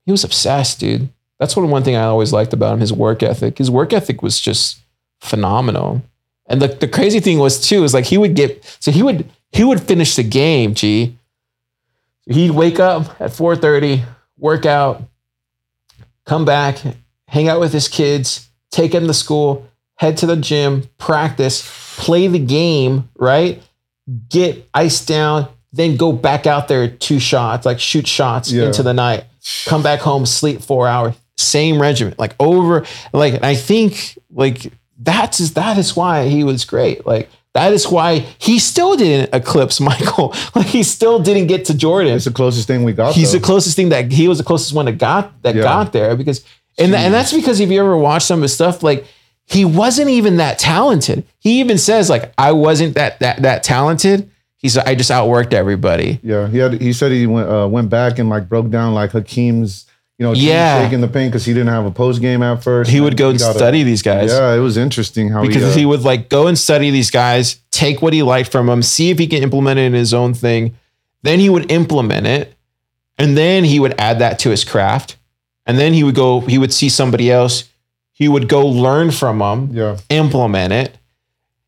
he was obsessed, dude. That's one one thing I always liked about him. His work ethic. His work ethic was just phenomenal. And the the crazy thing was too is like he would get so he would he would finish the game. G. He'd wake up at four thirty, work out, come back, hang out with his kids, take them to school, head to the gym, practice, play the game, right? Get iced down, then go back out there two shots, like shoot shots Yeah. into the night, come back home, sleep four hours, same regiment, like over, like I think like that's that is why he was great. Like that is why he still didn't eclipse [LAUGHS] Michael. Like he still didn't get to Jordan It's the closest thing we got. he's though. the closest thing that he was the closest one that got that Yeah. got there because and and that's because if you ever watch some of his stuff like he wasn't even that talented he even says like i wasn't that that that talented he's i just outworked everybody yeah, he had. He said he went uh, went back and like broke down like Hakeem's, you know, Yeah. shaking the paint because he didn't have a post game at first. he would go and got a- study these guys Yeah, it was interesting how because he, uh, he would like go and study these guys take what he liked from them see if he can implement it in his own thing then he would implement it and then he would add that to his craft and then he would go he would see somebody else he would go learn from them yeah, implement it.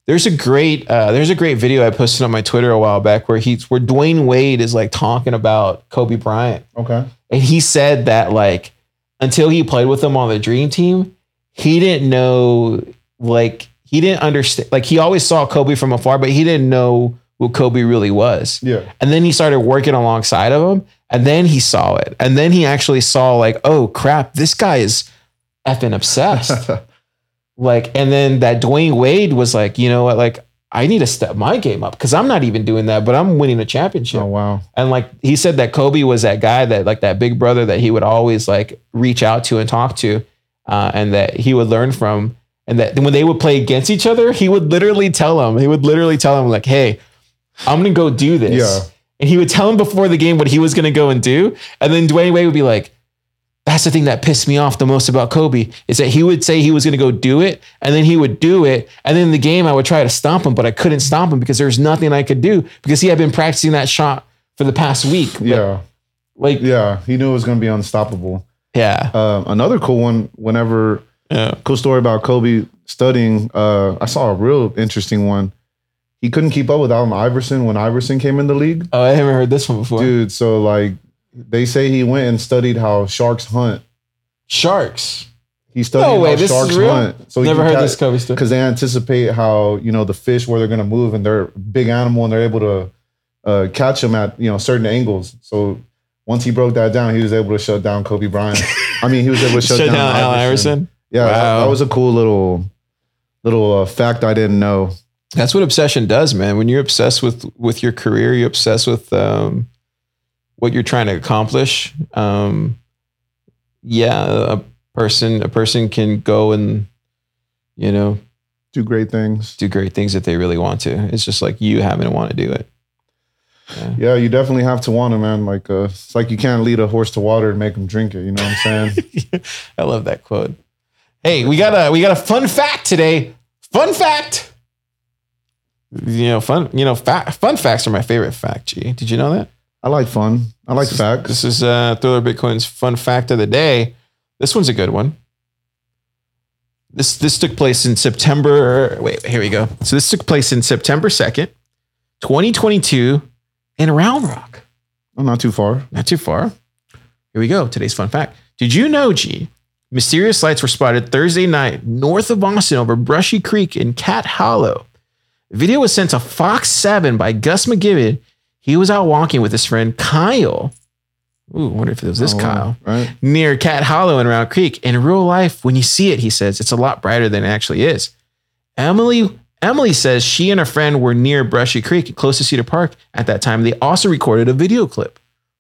There's a great uh, there's a great video I posted on my Twitter a while back where he's where Dwyane Wade is like talking about Kobe Bryant. okay, And he said that like until he played with him on the dream team, he didn't know like he didn't understand like he always saw Kobe from afar, but he didn't know what Kobe really was. yeah, And then he started working alongside of him, and then he saw it. And then he actually saw like, oh crap, this guy is effing obsessed. [LAUGHS] like, and then that Dwyane Wade was like, you know what, like I need to step my game up because I'm not even doing that, but I'm winning a championship. oh wow, And like he said that Kobe was that guy that like that big brother that he would always like reach out to and talk to, uh, and that he would learn from. And that when they would play against each other, he would literally tell him, he would literally tell him like, "Hey, I'm gonna go do this." Yeah. And he would tell him before the game what he was gonna go and do, and then Dwyane Wade would be like, "That's the thing that pissed me off the most about Kobe is that he would say he was gonna go do it, and then he would do it, and then in the game I would try to stomp him, but I couldn't stomp him because there was nothing I could do because he had been practicing that shot for the past week. Yeah, like yeah. He knew it was going to be unstoppable. yeah, Um, another cool one. Whenever yeah, cool story about Kobe studying. Uh, I saw a real interesting one. he couldn't keep up with Allen Iverson when Iverson came in the league. Oh, I haven't heard this one before. Dude, so like they say he went and studied how sharks hunt. Sharks. He studied No way, how this is sharks real? hunt. So Never heard this Kobe story. because they anticipate how you know the fish where they're gonna move and they're a big animal and they're able to uh, catch them at you know certain angles. So once he broke that down, he was able to shut down Kobe Bryant. I mean, he was able to [LAUGHS] shut, Shut down, down Allen Iverson. Iverson. Yeah, that- Wow. that, was a cool little little uh, fact I didn't know. That's what obsession does, man. When you're obsessed with with your career, you're obsessed with um, what you're trying to accomplish. Um, yeah, a person a person can go and you know Do great things. do great things if they really want to. It's just like you having to want to do it. Yeah, you definitely have to want it, man. Like uh, it's like you can't lead a horse to water and make him drink it. You know what I'm saying? [LAUGHS] I love that quote. Hey, we got a we got a fun fact today. Fun fact. You know, fun. You know, fa- fun facts are my favorite fact. G, did you know that? I like fun. I like facts. This is uh, Thriller Bitcoin's fun fact of the day. This one's a good one. This this took place in September. Wait, here we go. So this took place in September second, twenty twenty two, in Round Rock. I'm not too far. Not too far. Here we go. Today's fun fact. Did you know, G? Mysterious lights were spotted Thursday night north of Austin over Brushy Creek in Cat Hollow. The video was sent to Fox 7 by Gus McGibbon. He was out walking with his friend Kyle. Ooh, I wonder if it was this Oh, Kyle. right? Near Cat Hollow in Round Creek. In real life, when you see it, he says it's a lot brighter than it actually is. Emily Emily says she and her friend were near Brushy Creek, close to Cedar Park at that time. They also recorded a video clip.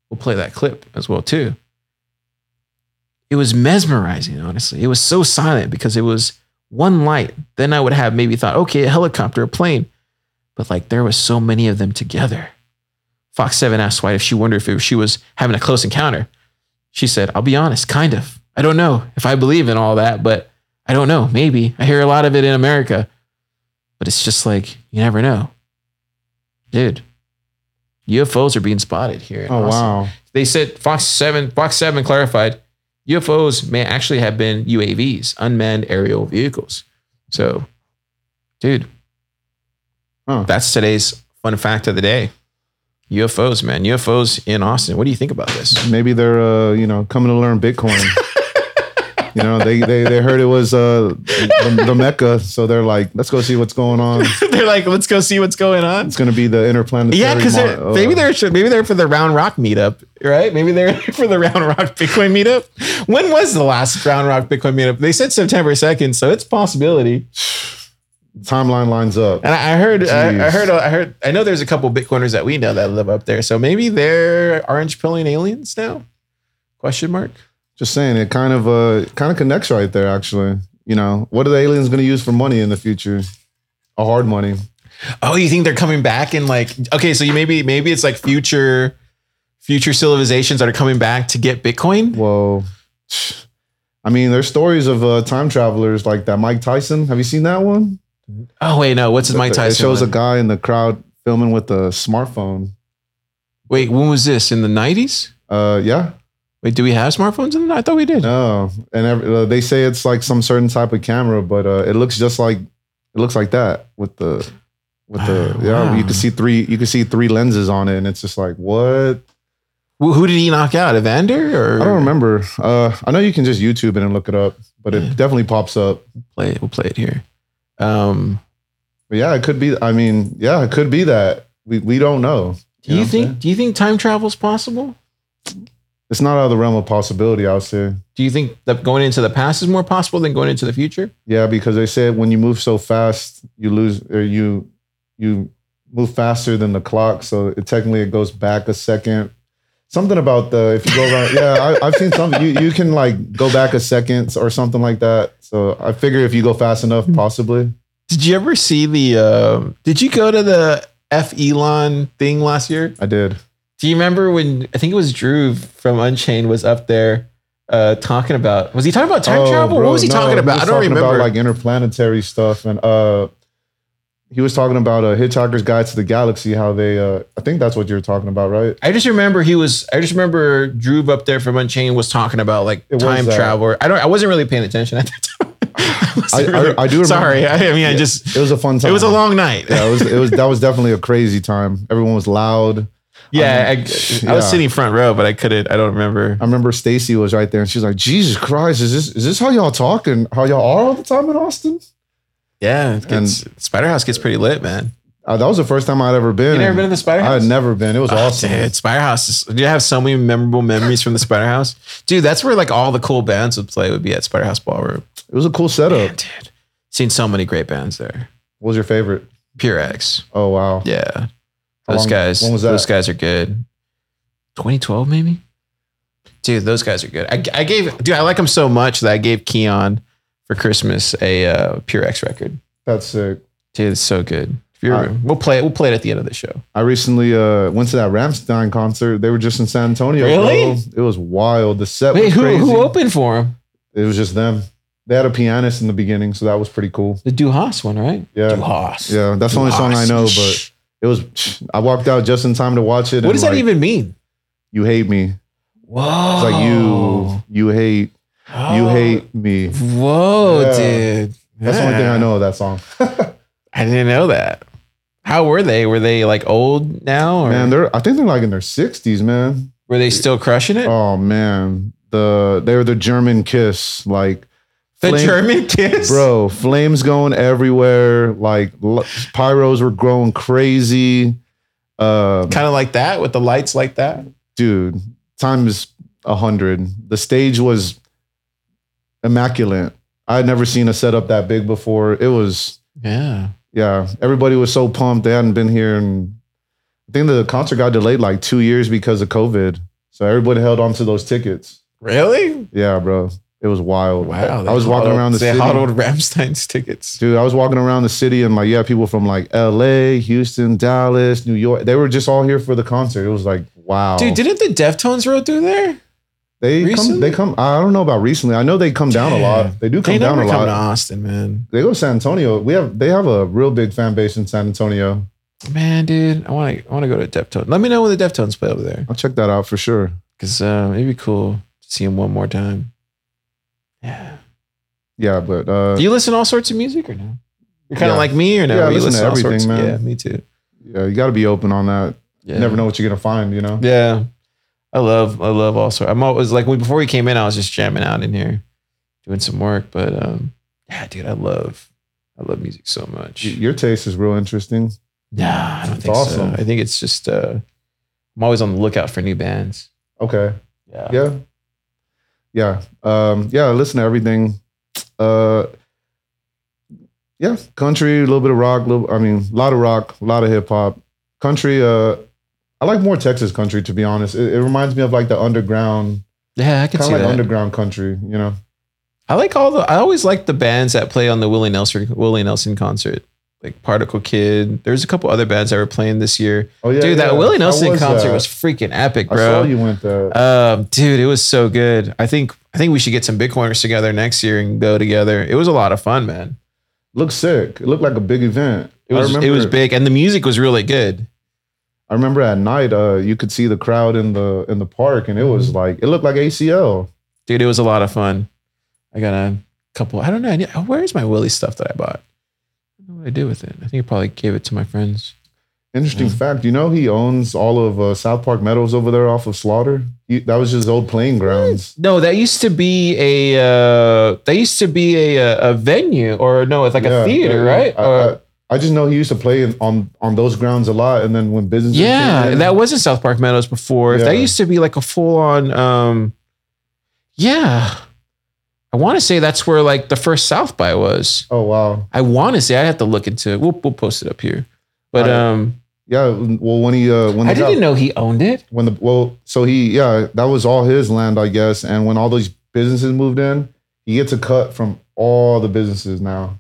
We'll play that clip as well too. It was mesmerizing, honestly. It was so silent because it was one light. Then I would have maybe thought, okay, a helicopter, a plane. But like there was so many of them together. Fox 7 asked White if she wondered if she was having a close encounter. She said, I'll be honest, kind of. I don't know if I believe in all that, but I don't know. Maybe. I hear a lot of it in America. But it's just like, you never know. Dude, UFOs are being spotted here. in Oh Austin. wow. They said Fox 7, Fox 7 clarified UFOs may actually have been UAVs, unmanned aerial vehicles. So, dude, Huh. that's today's fun fact of the day. UFOs, man. UFOs in Austin. What do you think about this? Maybe they're uh, you know coming to learn Bitcoin. [LAUGHS] you know, they they they heard it was uh the, the mecca, so they're like, let's go see what's going on. [LAUGHS] they're like, let's go see what's going on. It's gonna be the interplanetary. Yeah, because uh, maybe they're maybe they're for the Round Rock meetup, right? Maybe they're [LAUGHS] for the Round Rock Bitcoin meetup. When was the last Round Rock Bitcoin meetup? They said September second, so it's a possibility. [SIGHS] [SIGHS] [SIGHS] timeline lines up. And I heard, I, I heard, I heard, I know there's a couple Bitcoiners that we know that live up there. So maybe they're orange pilling aliens now? Question mark. Just saying, it kind of uh kind of connects right there. Actually, you know, what are the aliens gonna use for money in the future? A hard money. Oh, you think they're coming back and like okay, so you maybe maybe it's like future future civilizations that are coming back to get Bitcoin. Whoa. I mean, there's stories of uh, time travelers like that. Mike Tyson. Have you seen that one? Oh wait, no, what's his Mike Tyson? It shows one? a guy in the crowd filming with a smartphone. Wait, when was this? In the nineties? Uh, yeah, Wait, do we have smartphones in the I thought we did. no, and every, uh, they say it's like some certain type of camera, but uh, it looks just like it looks like that with the with the Oh, yeah. wow. You can see three you can see three lenses on it, and it's just like what Who, who did he knock out? Evander or I don't remember. Uh, I know you can just YouTube it and look it up, but it Yeah. definitely pops up. Play it. We'll play it here. Um, But yeah, it could be. I mean, yeah, it could be that we we don't know. do you, know think do you think time travel is possible? It's not out of the realm of possibility. I would say. Do you think that going into the past is more possible than going into the future? Yeah, because they said when you move so fast, you lose or you you move faster than the clock. So it technically it goes back a second. Something about the if you go around, [LAUGHS] yeah, I, I've seen something. You you can like go back a second or something like that. So I figure if you go fast enough, possibly. Did you ever see the? Uh, did you go to the F Elon thing last year? I did. Do you remember when I think it was Drew from Unchained was up there uh, talking about? Was he talking about time Oh, travel? bro, what was he no, talking about? I don't talking remember. About like interplanetary stuff, and uh, he was talking about a Hitchhiker's Guide to the Galaxy. How they, uh, I think that's what you're talking about, right? I just remember he was. I just remember Drew up there from Unchained was talking about like It time travel. I don't. I wasn't really paying attention at that time. [LAUGHS] I, I, I do remember. Sorry, I, I mean, I just It was a fun time. it was a long night. Yeah, it was. It was. That was definitely a crazy time. Everyone was loud. Yeah, I, I, yeah. was sitting front row, but I couldn't. I don't remember. I remember Stacy was right there, and she's like, "Jesus Christ, is this is this how y'all talk and how y'all are all the time in Austin?" Yeah, it gets, Spider House gets pretty lit, man. Uh, that was the first time I'd ever been. You never been to the Spider House? I House? had never been. It was Oh, awesome. Dude, Spider House. Is, do you have so many memorable memories from the Spider House? Dude, that's where like all the cool bands would play. Would be at Spider House Ballroom. It was a cool setup. Man, dude, seen so many great bands there. What was your favorite? Pure X. Oh wow. Yeah, How those long- guys. when was that? Those guys are good. 2012 maybe. Dude, those guys are good. I, I gave dude, I like them so much that I gave Keon for Christmas a uh, Pure X record. That's sick. Dude, it's so good. If you're, we'll play it. We'll play it at the end of the show. I recently uh, went to that Rammstein concert. They were just in San Antonio. Really? bro. It was wild. The set Wait, was who crazy. who opened for him? It was just them. They had a pianist in the beginning, so that was pretty cool. The Du hast one, right? Yeah. Du hast. Yeah, that's the only song I know, but it was. I walked out just in time to watch it. what and, does that like, even mean? You hate me. Whoa. It's like you. You hate. You hate me. Whoa, Yeah. dude. That's the only thing I know of that song. [LAUGHS] I didn't know that. How were they? Were they like old now, or man, they're. I think they're like in their sixties, man. were they still crushing it? Oh man, the they're the German Kiss, like the flame- German kiss, bro. Flames going everywhere. Like l- pyros were growing crazy. Uh, kind of like that with the lights like that. dude, times a hundred. The stage was immaculate. I had never seen a setup that big before. It was, Yeah. yeah. Everybody was so pumped. They hadn't been here, and I think the concert got delayed like two years because of COVID. So everybody held on to those tickets. Really? Yeah, bro. It was wild. Wow. I was walking around the they city. hodled Rammstein's tickets. Dude, I was walking around the city and like, yeah, people from like LA, Houston, Dallas, New York. They were just all here for the concert. It was like, wow. Dude, didn't the Deftones roll through there? They come they come I don't know about recently. I know they come down a lot. They do come They down never a come to lot. Austin, man. They go to San Antonio. We have they have a real big fan base in San Antonio. Man, dude, I want to. I want to go to Deftones. Let me know when the Deftones play over there, I'll check that out for sure. because uh, it'd be cool to see them one more time. Yeah. Yeah, but uh Do you listen to all sorts of music or no? You're kind of Yeah. like me or no? Yeah, I You listen to all everything, man. Yeah, me too. yeah, you gotta be open on that. Yeah. You never know what you're gonna find, you know? Yeah. I love, I love all sorts. I'm always like, when, before we came in, I was just jamming out in here, doing some work. But um, yeah, dude, I love, I love music so much. Your taste is real interesting. Nah, I don't It's think awesome. so. I think it's just, uh, I'm always on the lookout for new bands. Okay. Yeah. Yeah. Yeah. Um, yeah, I listen to everything. Uh yeah, country, a little bit of rock, little I mean, a lot of rock, a lot of hip hop. Country, uh I like more Texas country to be honest. It, it reminds me of like the underground, Yeah, I can see like that. underground country, you know. I like all the. I always like the bands that play on the Willie Nelson Willie Nelson concert, like Particle Kid. There's a couple other bands that were playing this year. Oh yeah. dude, that. Willie Nelson concert that? was freaking epic, I saw bro. you went there. Um, dude, it was so good. I think I think we should get some Bitcoiners together next year and go together. It was a lot of fun, man. Looked sick. It looked like a big event. It was it was big, and the music was really good. I remember at night, uh, you could see the crowd in the in the park, and it Mm-hmm. was like it looked like ACL. Dude, it was a lot of fun. I got a couple. I don't know. I need- Where's my Willie stuff that I bought? I don't know what I did with it. I think I probably gave it to my friends. Interesting Yeah. fact. You know he owns all of uh, South Park Meadows over there off of Slaughter. He, that was his old playing grounds. No, that used to be a uh that used to be a a, venue or no, it's like Yeah, a theater, yeah, right? I, Or- I, I just know he used to play in, on on those grounds a lot, and then when business yeah, that wasn't South Park Meadows before. That used to be like a full on um yeah. I want to say that's where like the first South by was. oh wow, I want to say I have to look into it. We'll we'll post it up here. But Alright. um yeah. Well, when he uh, when I didn't know he owned it. when the well, so he yeah, that was all his land, I guess. And when all those businesses moved in, he gets a cut from all the businesses now,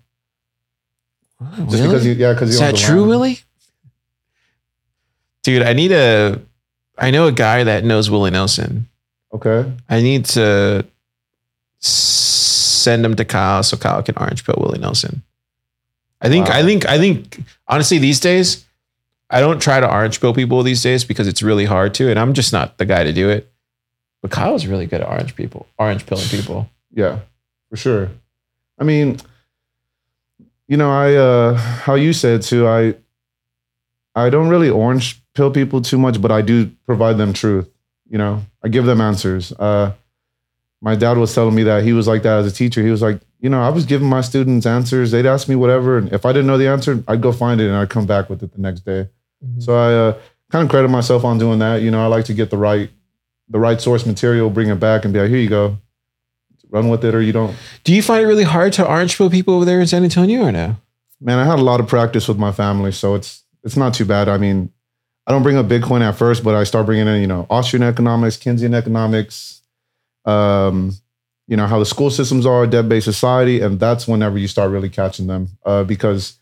just because he yeah, because Is that true, Willie? Dude, I need a I know a guy that knows Willie Nelson. Okay, I need to send him to Kyle so Kyle can orange pill Willie Nelson. I think Wow. I think I think honestly these days I don't try to orange pill people these days because it's really hard to, and I'm just not the guy to do it. But Kyle's really good at orange people, orange pilling people. yeah, for sure. I mean, you know, I uh how you said too, I I don't really orange pill people too much, but I do provide them truth. You know, I give them answers. Uh my dad was telling me that he was like that as a teacher. He was like, you know, I was giving my students answers. They'd ask me whatever, and if I didn't know the answer, I'd go find it and I'd come back with it the next day. So I uh, kind of credit myself on doing that. You know, I like to get the right the right source material, bring it back, and be like, here you go, run with it, or you don't. Do you find it really hard to orange pill people over there in San Antonio or no? Man, I had a lot of practice with my family, so it's it's not too bad. I mean, I don't bring up Bitcoin at first, but I start bringing in, you know, Austrian economics, Keynesian economics, um, you know, how the school systems are, debt-based society, and that's whenever you start really catching them, uh, because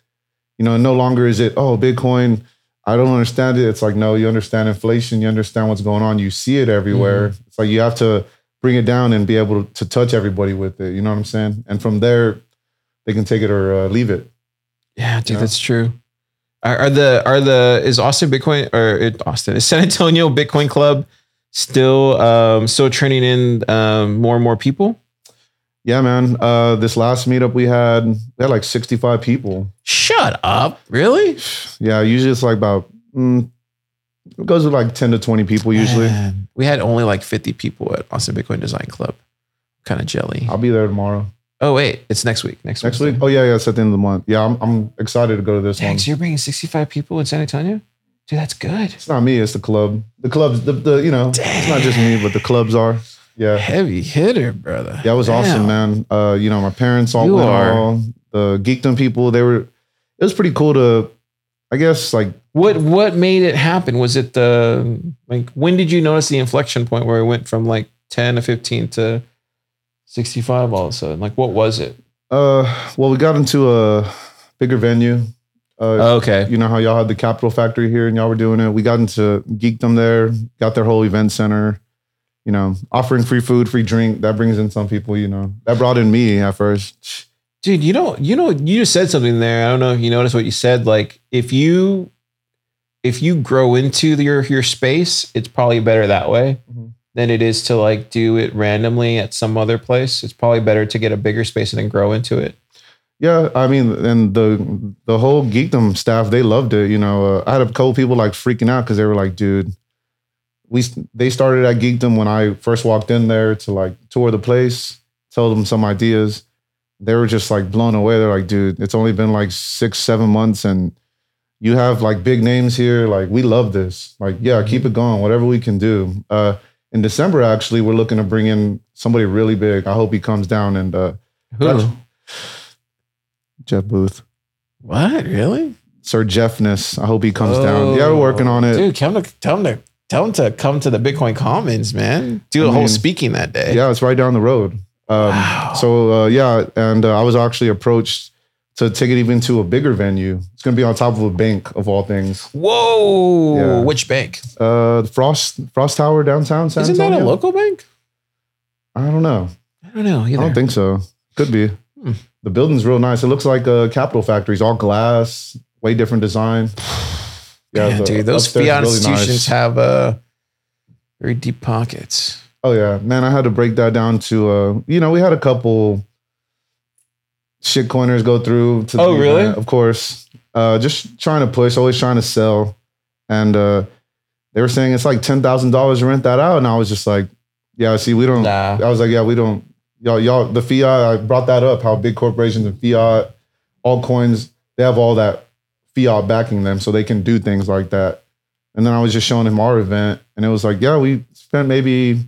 you know, no longer is it oh Bitcoin. I don't understand it. It's like no, you understand inflation, you understand what's going on, you see it everywhere. It's like you have to bring it down and be able to, to touch everybody with it. You know what I'm saying? And from there, they can take it or uh, leave it. Yeah, dude, Yeah. that's true. Are, are the are the is Austin Bitcoin or it, Austin is San Antonio Bitcoin Club still um still turning in um more and more people? Yeah, man. Uh, this last meetup we had, we had like 65 people. Shut up! Really? Yeah, usually it's like about mm, it goes with like 10 to 20 people usually. Man, we had only like fifty people at Austin Bitcoin Design Club. Kind of jelly. I'll be there tomorrow. Oh wait, it's next week. Next Next Wednesday. week? Oh yeah, yeah, it's at the end of the month. Yeah, I'm I'm excited to go to this Dang, one. so you're bringing sixty five people in San Antonio? Dude, that's good. It's not me, it's the club. The clubs, the, the you know, it's not just me, but the clubs are. Yeah. Heavy hitter, brother. Yeah, it was awesome, man. Uh, you know, my parents all You went are- all the geekdom people, they were it was pretty cool to I guess like What what made it happen? Was it the like when did you notice the inflection point where it went from like 10 to 15 to 65 all of a sudden? Like what was it? uh well we got into a bigger venue. Uh Okay. you know how y'all had the Capital Factory here and y'all were doing it. We got into geekdom there, got their whole event center, you know, offering free food, free drink. That brings in some people, you know. That brought in me at first. Dude, you know, you know, you just said something there. I don't know if you noticed what you said. Like if you if you grow into your your space, it's probably better that way Mhm. than it is to like do it randomly at some other place. It's probably better to get a bigger space and then grow into it. Yeah, I mean, and the the whole geekdom staff they loved it. You know, uh, I had a couple people like freaking out because they were like, "Dude, we they started at geekdom when I first walked in there to like tour the place, tell them some ideas. They were just like blown away. They're like, "Dude, it's only been like six, seven months, and you have like big names here. Like, we love this. Like, yeah, keep it going. Whatever we can do." Uh, in December, actually, we're looking to bring in somebody really big. I hope he comes down and uh, Who? Jeff Booth. What? Really? Sir Jeffness. I hope he comes down. Yeah, we're working on it. Dude, come to tell him to tell him to come to the Bitcoin Commons, man. Do a I whole mean, speaking that day. Yeah, it's right down the road. Um, Wow. So uh, yeah, and uh, I was actually approached to take it even to a bigger venue. It's going to be on top of a bank of all things. Whoa! Yeah. Which bank? Uh, the Frost Frost Tower downtown San Isn't that a local bank? I don't know. I don't know. I don't think so. Could be. Hmm. The building's real nice. It looks like a Capital Factory. It's all glass, way different design. [SIGHS] Yeah, Man, the dude, those fiat really institutions nice. have uh, very deep pockets. Oh yeah, man! I had to break that down to uh, you know, we had a couple shit shitcoiners go through. To Oh, the really? event, Of course, uh, just trying to push, always trying to sell, and uh, they were saying it's like ten thousand dollars to rent that out, and I was just like, yeah, see, we don't. Nah. I was like, yeah, we don't. Y'all, y'all, the fiat. I brought that up. How big corporations and fiat, altcoins, they have all that fiat backing them, so they can do things like that. And then I was just showing him our event, and it was like, yeah, we spent maybe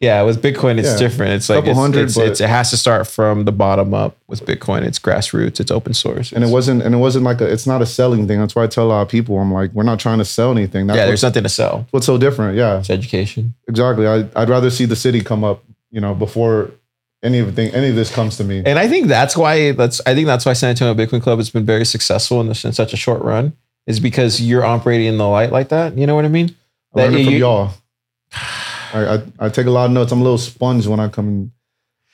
Yeah, with Bitcoin, it's Yeah. different. It's like Couple it's, hundred, it's, but- it's- it has to start from the bottom up with Bitcoin. It's grassroots. It's open source. and it wasn't and it wasn't like a it's not a selling thing that's why i tell a lot of people i'm like we're not trying to sell anything that's yeah. what's, There's nothing to sell. what's so different yeah It's education. exactly I, i'd rather see the city come up you know before any of the thing any of this comes to me And I think that's why that's I think that's why San Antonio Bitcoin Club has been very successful in, this, in such a short run is because you're operating in the light like that. You know what I mean? That it from you- y'all [SIGHS] [SIGHS] [SIGHS] I, I i take a lot of notes i'm a little sponge when i come in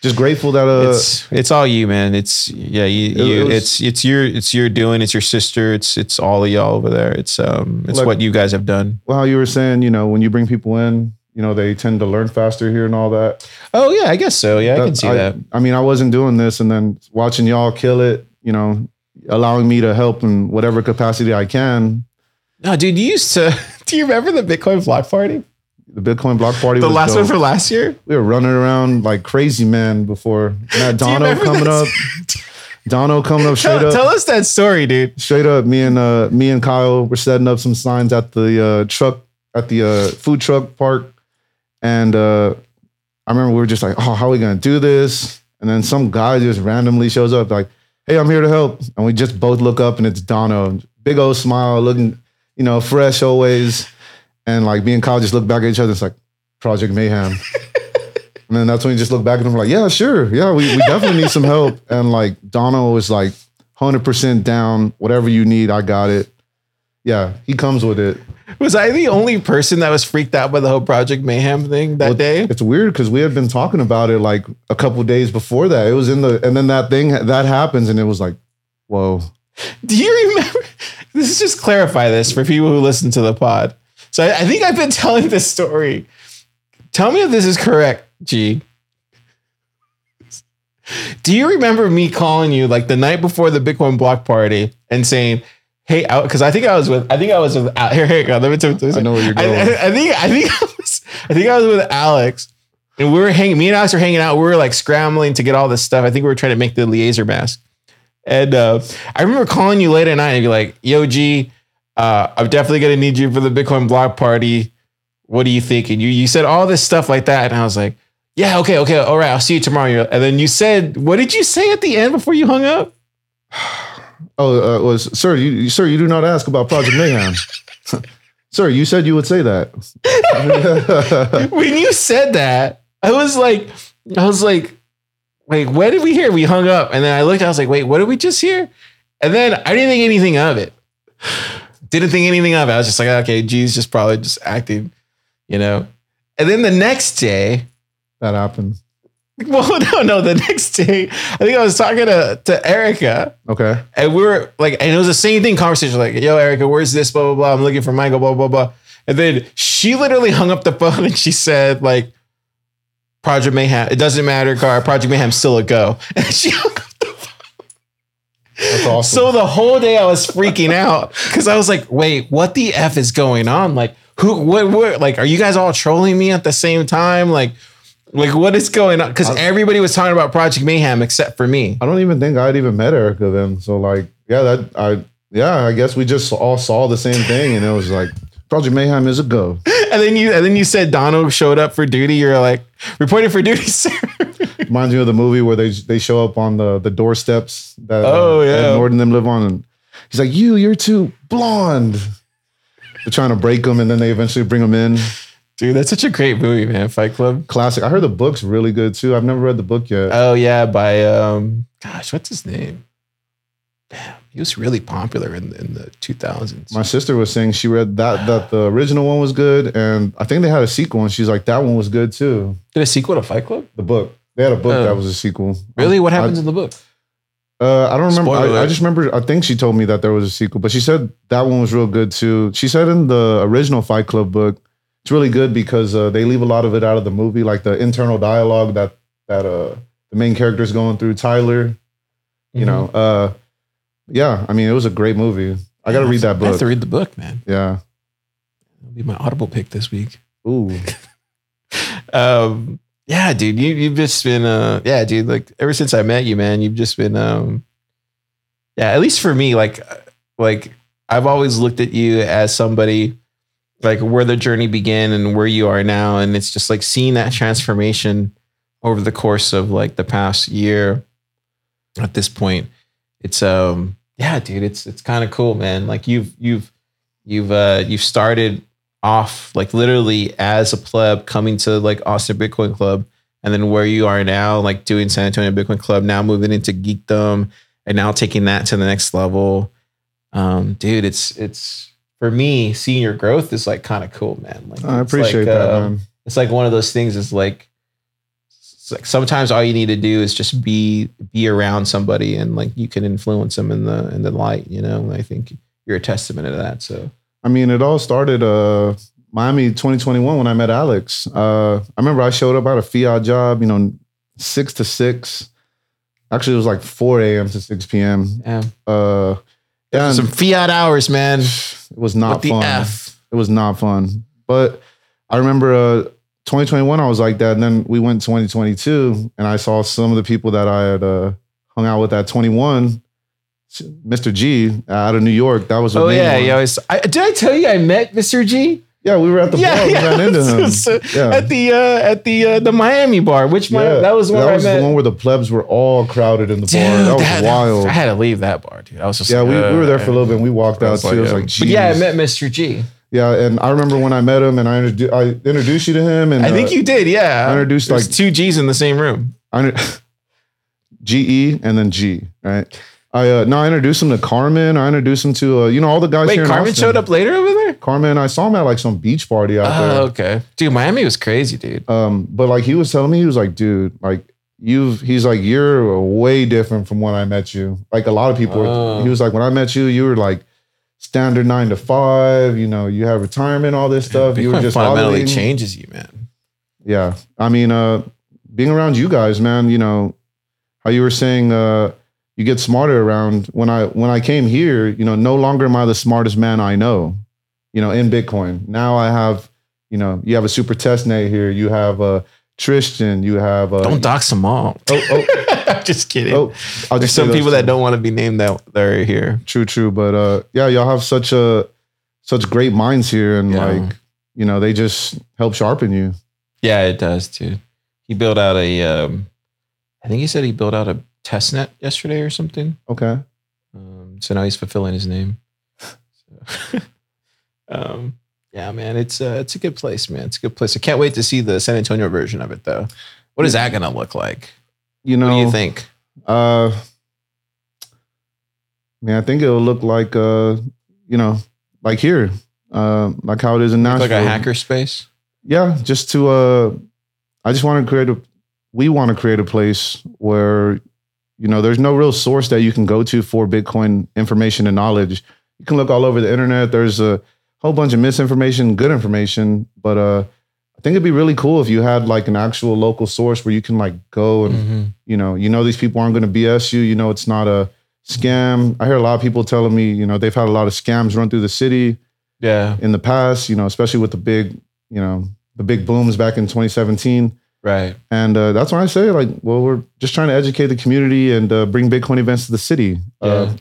just grateful that uh it's it's all you, man. It's yeah, you, It- you it was- it's it's your it's your doing. It's your sister. It's it's all of y'all over there. It's um it's Look- what you guys have done. well how you were saying you know when you bring people in you know they tend to learn faster here and all that Oh yeah, I guess so. Yeah, I can see I, that. I mean i wasn't doing this and then watching y'all kill it you know allowing me to help in whatever capacity I can. No, dude, you used to. [LAUGHS] Do you remember the Bitcoin block party? The Bitcoin block party. The was last dope. one for last year. we were running around like crazy man before. Matt [LAUGHS] Dono coming up. [LAUGHS] Dono coming up straight Tell, up. tell us that story, dude. straight up, me and uh, me and Kyle were setting up some signs at the uh, truck at the uh, food truck park, and uh, I remember we were just like, "Oh, how are we gonna do this?" And then some guy just randomly shows up, like, "Hey, I'm here to help," and we just both look up, and it's Dono, big old smile, looking, you know, fresh always, and like me and Kyle just look back at each other, it's like Project Mayhem. [LAUGHS] And then that's when we just look back at him like, yeah, sure. Yeah, we, we definitely need some help. [LAUGHS] And like Dono was like 100% down. Whatever you need, I got it. Yeah, he comes with it. Was I the only person that was freaked out by the whole Project Mayhem thing that Well, day? It's weird because we had been talking about it like a couple days before that. It was in the, and then that thing that happens and it was like, whoa. Do you remember? [LAUGHS] This is just clarify this for people who listen to the pod. So I, I think I've been [LAUGHS] telling this story. Tell me if this is correct, G. Do you remember me calling you like the night before the Bitcoin block party and saying, "Hey, because I think I was with I think I was with Al- [LAUGHS] here here go. Let me tell you. I know where you're I, going. I, I think I think [LAUGHS] I was I think I was with Alex, and we were hanging. Me and Alex were hanging out. We were like scrambling to get all this stuff. I think we were trying to make the liaison mask. And uh, I remember calling you late at night and be like, "Yo, G, uh, I'm definitely gonna need you for the Bitcoin block party. What do you think?" And you you said all this stuff like that, and I was like, "Yeah, okay, okay, all right, I'll see you tomorrow." And then you said, "What did you say at the end before you hung up?" [SIGHS] Oh, uh, it was, sir, you, sir, you do not ask about Project Mayhem. [LAUGHS] sir, you said you would say that. [LAUGHS] when you said that, I was like, I was like, wait, what did we hear? We hung up, and then I looked. I was like, wait, what did we just hear? And then I didn't think anything of it. Didn't think anything of it. I was just like, okay, G's just probably just acting, you know. And then the next day, that happened. [LAUGHS] well, [LAUGHS] no, no, the next day, I think I was talking to to Erica, Okay. and we were like, and it was the same thing, conversation like, yo, Erica, where's this? Blah, blah, blah. I'm looking for Michael, blah, blah, blah. And then she literally hung up the phone and she said, like, Project Mayhem, it doesn't matter, car, Project Mayhem's still a go. [LAUGHS] And she hung up the phone. That's awesome. So the whole day I was freaking out because I was like, wait, what the F is going on? Like, who, what, what, like, are you guys all trolling me at the same time? Like, like what is going on? Because everybody was talking about Project Mayhem except for me. I don't even think I'd even met Erica then. So like, yeah, that I yeah, I guess we just all saw the same thing, and it was like Project Mayhem is a go. [LAUGHS] And then you and then you said Donald showed up for duty. You're like reporting for duty, [LAUGHS] sir. Reminds me of the movie where they they show up on the the doorsteps that Oh, uh, yeah. Ed Norton them live on, and he's like, "You, you're too blonde." They're trying to break them, and then they eventually bring them in. Dude, that's such a great movie, man. Fight Club. Classic. I heard the book's really good too. I've never read the book yet. Oh yeah, by um, gosh, what's his name? Damn, he was really popular in in the 2000s. My sister was saying she read that that the original one was good, and I think they had a sequel, and she's like, "That one was good too." Did a sequel to Fight Club? The book. They had a book Oh. that was a sequel. Really? What I- happens in the book? Uh, I don't remember. I, I just remember. I think she told me that there was a sequel, but she said that one was real good too. She said in the original Fight Club book, it's really good because uh, they leave a lot of it out of the movie, like the internal dialogue that that uh the main character is going through. Tyler, you know, Mm-hmm. uh, yeah. I mean, it was a great movie. I got to read that book. I have to read the book, man. Yeah. It'll be my Audible pick this week. Ooh. [LAUGHS] Um, yeah, dude, you you've just been uh, yeah, dude. Like ever since I met you, man, you've just been um, yeah. At least for me, like like I've always looked at you as somebody like where the journey began and where you are now, and it's just like seeing that transformation over the course of like the past year. At this point, it's um, yeah, dude, it's it's kind of cool, man. Like you've you've you've uh you've started off like literally as a pleb coming to like Austin Bitcoin Club and then where you are now like doing San Antonio Bitcoin Club now moving into geekdom and now taking that to the next level. Um dude it's it's for me seeing your growth is like kind of cool man. Like I appreciate like, that, uh, man. it's like one of those things is like it's like sometimes all you need to do is just be be around somebody and like you can influence them in the in the light you know and I think you're a testament to that so I mean, it all started uh Miami 2021 when I met Alex. Uh I remember I showed up at a fiat job, you know, six to six. Actually, it was like 4 a.m. to 6 p.m. Yeah. Uh, yeah, Some fiat hours, man. [SIGHS] it was not With fun. It was not fun. But I remember uh, 2021, I was like that. And then we went 2022, and I saw some of the people that I had uh, hung out with at 21. Mr. G out of New York. That was a Oh yeah, one. always. I, did I tell you I met Mr. G? yeah. We were at the bar. We ran into [LAUGHS] him. So- Yeah. At the uh, at the uh, the Miami bar. Which one? Yeah, that was one that I was the one where the plebs were all crowded in the Dude, bar. That was wild. I had to leave that bar, dude. I was just yeah, like, we, we were there uh, for a little bit. and We walked I out was too. It was uh, like, but yeah, I met Mr. G. Yeah, and I remember when I met him, and I, introdu- I introduced you to him, and I think uh, you did. Yeah, I introduced, There's like- two G's in the same room. I [LAUGHS] G E and then G. Right. I uh, no, I introduced him to Carmen. I introduced him to uh, you know all the guys Wait, here. Carmen showed up later over there. Carmen, I saw him at like some beach party out Oh, there. okay, dude. Miami was crazy, dude. Um, but like he was telling me, he was like, dude, like you've, he's like, you're way different from when I met you. Like a lot of people, Oh. he was like, when I met you, you were like standard nine to five. You know, you have retirement, all this stuff. you were just fundamentally auditing. changes you, man. Yeah. I mean, uh, being around you guys, man, you know, how you were saying, uh, you get smarter around when I when I came here, you know, no longer am I the smartest man I know, you know, in Bitcoin. Now I have, you know, you have a Super Testnet here, you have uh Tristan, you have uh Don't dox them all. oh, oh, [LAUGHS] I'm just kidding. oh, I'll There's just some people that don't want to be named that are here. true, true. But uh yeah, y'all have such a such great minds here and Yeah. like, you know, they just help sharpen you. Yeah, it does too. He built out a. Um, I think he said he built out a test net yesterday or something. Okay. Um, so now he's fulfilling his name. So, [LAUGHS] um, yeah, man, it's uh, it's a good place, man. It's a good place. I can't wait to see the San Antonio version of it, though. What is that gonna look like? You know What do you think? Uh, man, I think it'll look like uh, you know, like here, uh, like how it is in Nashville. like a hacker space. Yeah, just to uh, I just want to create a. We want to create a place where, you know, there's no real source that you can go to for Bitcoin information and knowledge. You can look all over the internet. There's a whole bunch of misinformation, good information, but uh, I think it'd be really cool if you had like an actual local source where you can like go and Mhm. you know, you know these people aren't going to BS you. You know, it's not a scam. I hear a lot of people telling me, you know, they've had a lot of scams run through the city Yeah, in the past. You know, especially with the big, you know, the big booms back in 2017. Right. And uh, that's when I say, like, well, we're just trying to educate the community and uh, bring Bitcoin events to the city. Uh, Yeah.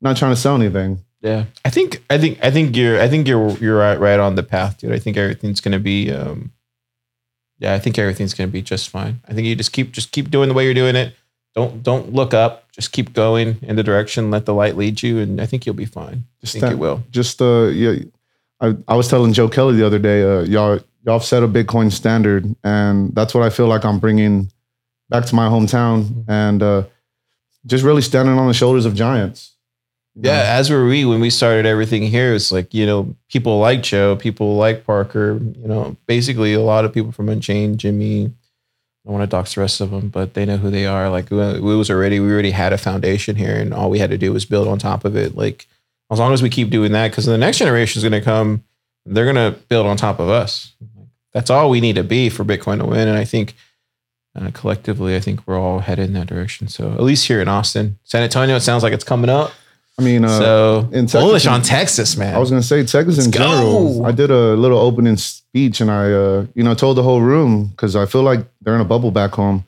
not trying to sell anything. Yeah, I think I think I think you're I think you're you're right, right on the path, dude. I think everything's gonna be um yeah, I think everything's gonna be just fine. I think you just keep just keep doing the way you're doing it. Don't don't look up. Just keep going in the direction. Let the light lead you, and I think you'll be fine. Just I Just think that- you will. Just uh, yeah, I, I was telling Joe Kelly the other day, uh, y'all y'all set a Bitcoin standard, and that's what I feel like I'm bringing back to my hometown, and uh, just really standing on the shoulders of giants. Yeah, as were we when we started everything here. It's like you know people like Joe, people like Parker. You know, basically a lot of people from Unchained, Jimmy. I don't want to dox the rest of them, but they know who they are. Like we was already, we already had a foundation here, and all we had to do was build on top of it. Like as long as we keep doing that, because the next generation is going to come, they're going to build on top of us. That's all we need to be for Bitcoin to win. And I think uh, collectively, I think we're all headed in that direction. So at least here in Austin, San Antonio, it sounds like it's coming up. I mean, uh, so in Texas- bullish on Texas, man. I was gonna say Texas in Let's general. go. I did a little opening speech, and I, uh, you know, told the whole room because I feel like they're in a bubble back home,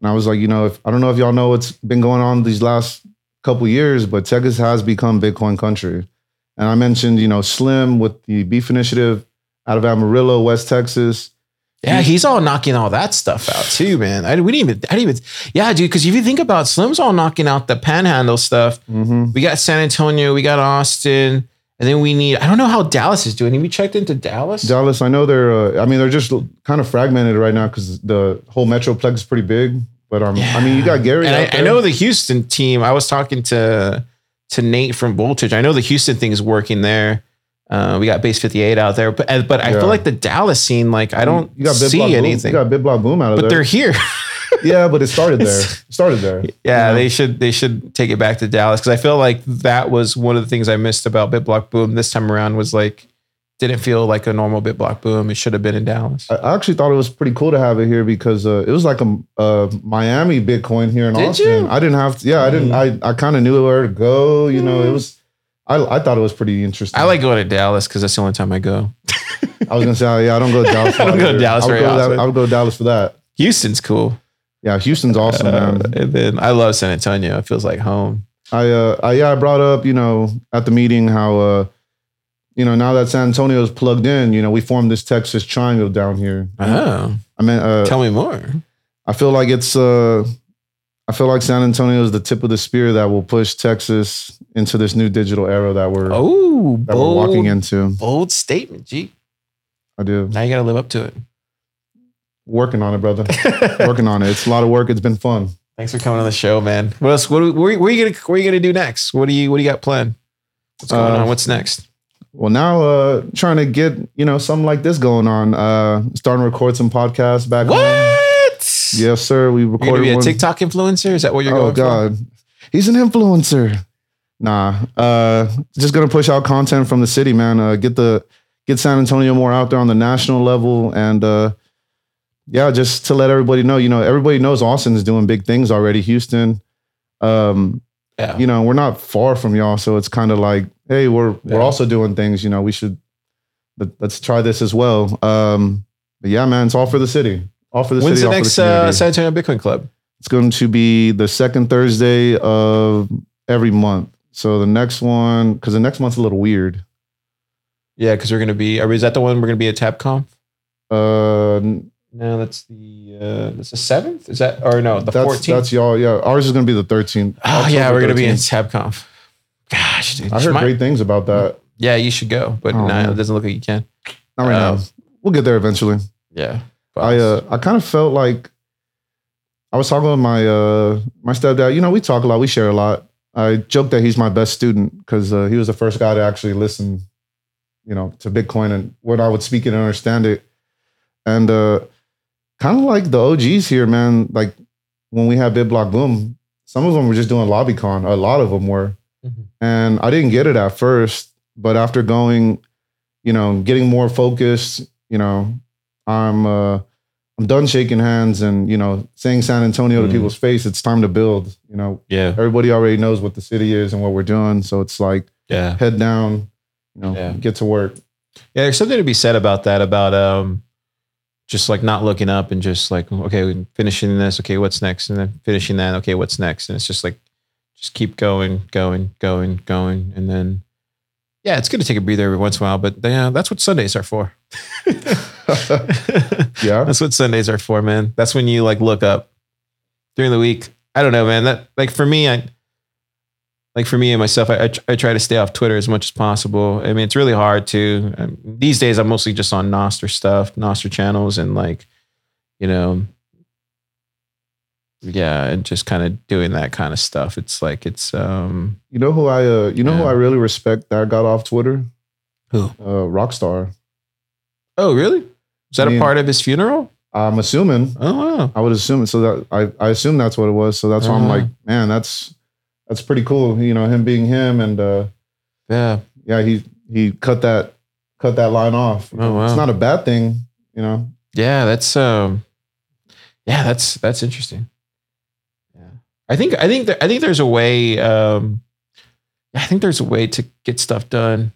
and I was like, you know, if I don't know if y'all know what's been going on these last couple years, but Texas has become Bitcoin country, and I mentioned, you know, Slim with the Beef Initiative out of Amarillo, West Texas. yeah, he's all knocking all that stuff out too, man. I we didn't even, I didn't even, yeah, dude. Because if you think about Slim's all knocking out the Panhandle stuff. Mm-hmm. We got San Antonio, we got Austin, and then we need. I don't know how Dallas is doing. Have we checked into Dallas? Dallas, I know they're. Uh, I mean, they're just kind of fragmented right now because the whole metroplex is pretty big. But um, I mean, you got Gary. I, I know the Houston team. I was talking to to Nate from Voltage. I know the Houston thing is working there. Uh, we got Base 58 out there, but uh, but I Yeah. feel like the Dallas scene, like I don't you got see Block Boom- anything. You got BitBlockBoom out of but they're here. [LAUGHS] yeah, but it started there. It started there. Yeah, You know? they should they should take it back to Dallas because I feel like that was one of the things I missed about BitBlockBoom this time around was like didn't feel like a normal BitBlockBoom. It should have been in Dallas. I actually thought it was pretty cool to have it here because uh, it was like a, a Miami Bitcoin here in Did Austin. you? Mm. I didn't have to. Yeah, I didn't. I, I kind of knew where to go. You know, it was. I, I thought it was pretty interesting. I like going to Dallas because that's the only time I go. [LAUGHS] I was gonna say, oh, yeah, I don't go to [LAUGHS] Dallas. I don't go to. Dallas I would very go that- often. I would go to Dallas for that. Houston's cool. Yeah, Houston's awesome, Uh, man. and then I love San Antonio. It feels like home. I, uh, I, yeah, I brought up, you know, at the meeting how, uh, you know, now that San Antonio is plugged in, you know, we formed this Texas triangle down here. Oh, I mean, uh, tell me more. I feel like it's, uh, I feel like San Antonio is the tip of the spear that will push Texas into this new digital era that we're Oh, that we're walking into. bold statement, G. I do Now you got to live up to it. working on it, brother. [LAUGHS] working on it. It's a lot of work. It's been fun. Thanks for coming on the show, man. What else? What, are- what, what are you gonna What are you gonna do next? What do you What do you got planned? What's going Uh, on? What's next? Well, now uh trying to get you know something like this going on. Uh starting to record some podcasts back. home. Yes, sir. We You're gonna be a one. TikTok influencer? Is that what you're going for? oh going God, he's an influencer. Nah, uh, just gonna push out content from the city, man. Uh, get the get San Antonio more out there on the national level, and uh, yeah, just to let everybody know. You know, everybody knows Austin is doing big things already. Houston, um. Yeah. you know, we're not far from y'all, so it's kind of like, hey, we're Yeah. we're also doing things. You know, we should let, let's try this as well. Um, but yeah, man, it's all for the city. All for the When's city. the all for next community. uh, San Antonio Bitcoin Club? It's going to be the second Thursday of every month. So the next one, because the next month's a little weird. Yeah, because we're gonna be. Are we, is that the one we're gonna be at TabConf? Uh, No, that's the uh, that's the seventh. Is that or no the that's fourteenth? that's y'all. Yeah, ours is going to be the 13th. Oh yeah, we're gonna be in 13th. TabConf. Gosh, dude. I heard might- great things about that. Yeah, you should go, but Oh, no, man. it doesn't look like you can. Not right Uh, now. We'll get there eventually. Yeah, I uh, I kind of felt like I was talking with my uh my stepdad. You know, we talk a lot. We share a lot. I joke that he's my best student because uh, he was the first guy to actually listen, you know, to Bitcoin and when I would speak it and understand it. And uh, kind of like the OGs here, man. Like when we had BitBlockBoom, some of them were just doing LobbyCon. A lot of them were, Mhm. and I didn't get it at first. But after going, you know, getting more focused, you know, I'm uh, I'm done shaking hands and you know saying San Antonio Mm. to people's face. It's time to build. You know, yeah, everybody already knows what the city is and what we're doing. So it's like yeah, head down, you know, Yeah. get to work. yeah. There's something to be said about that. About um, just like not looking up and just like okay, finishing this. Okay, what's next? And then finishing that. Okay, what's next? And it's just like just keep going, going, going, going, and then yeah, it's good to take a breather every once in a while. But yeah, that's what Sundays are for. [LAUGHS] [LAUGHS] Yeah. That's what Sundays are for, man. That's when you like look up during the week. I don't know, man. That like for me, I like for me and myself, I, I, I try to stay off Twitter as much as possible. I mean, it's really hard to. Um, these days, I'm mostly just on Nostr stuff, Nostr channels, and like, you know, yeah, and just kind of doing that kind of stuff. It's like it's um You know who I uh, you know who I really respect that got off Twitter? Who? Uh, Rockstar. oh really? Is that I mean- a part of his funeral? I'm assuming. Oh wow. I would assume so that I, I assume that's what it was. So that's why I'm Uh-huh. like, man, that's that's pretty cool. You know, him being him and uh Yeah. yeah, he he cut that cut that line off. Oh, wow. It's not a bad thing, you know. Yeah, that's um yeah, that's that's interesting. Yeah. I think I think that I think there's a way um I think there's a way to get stuff done.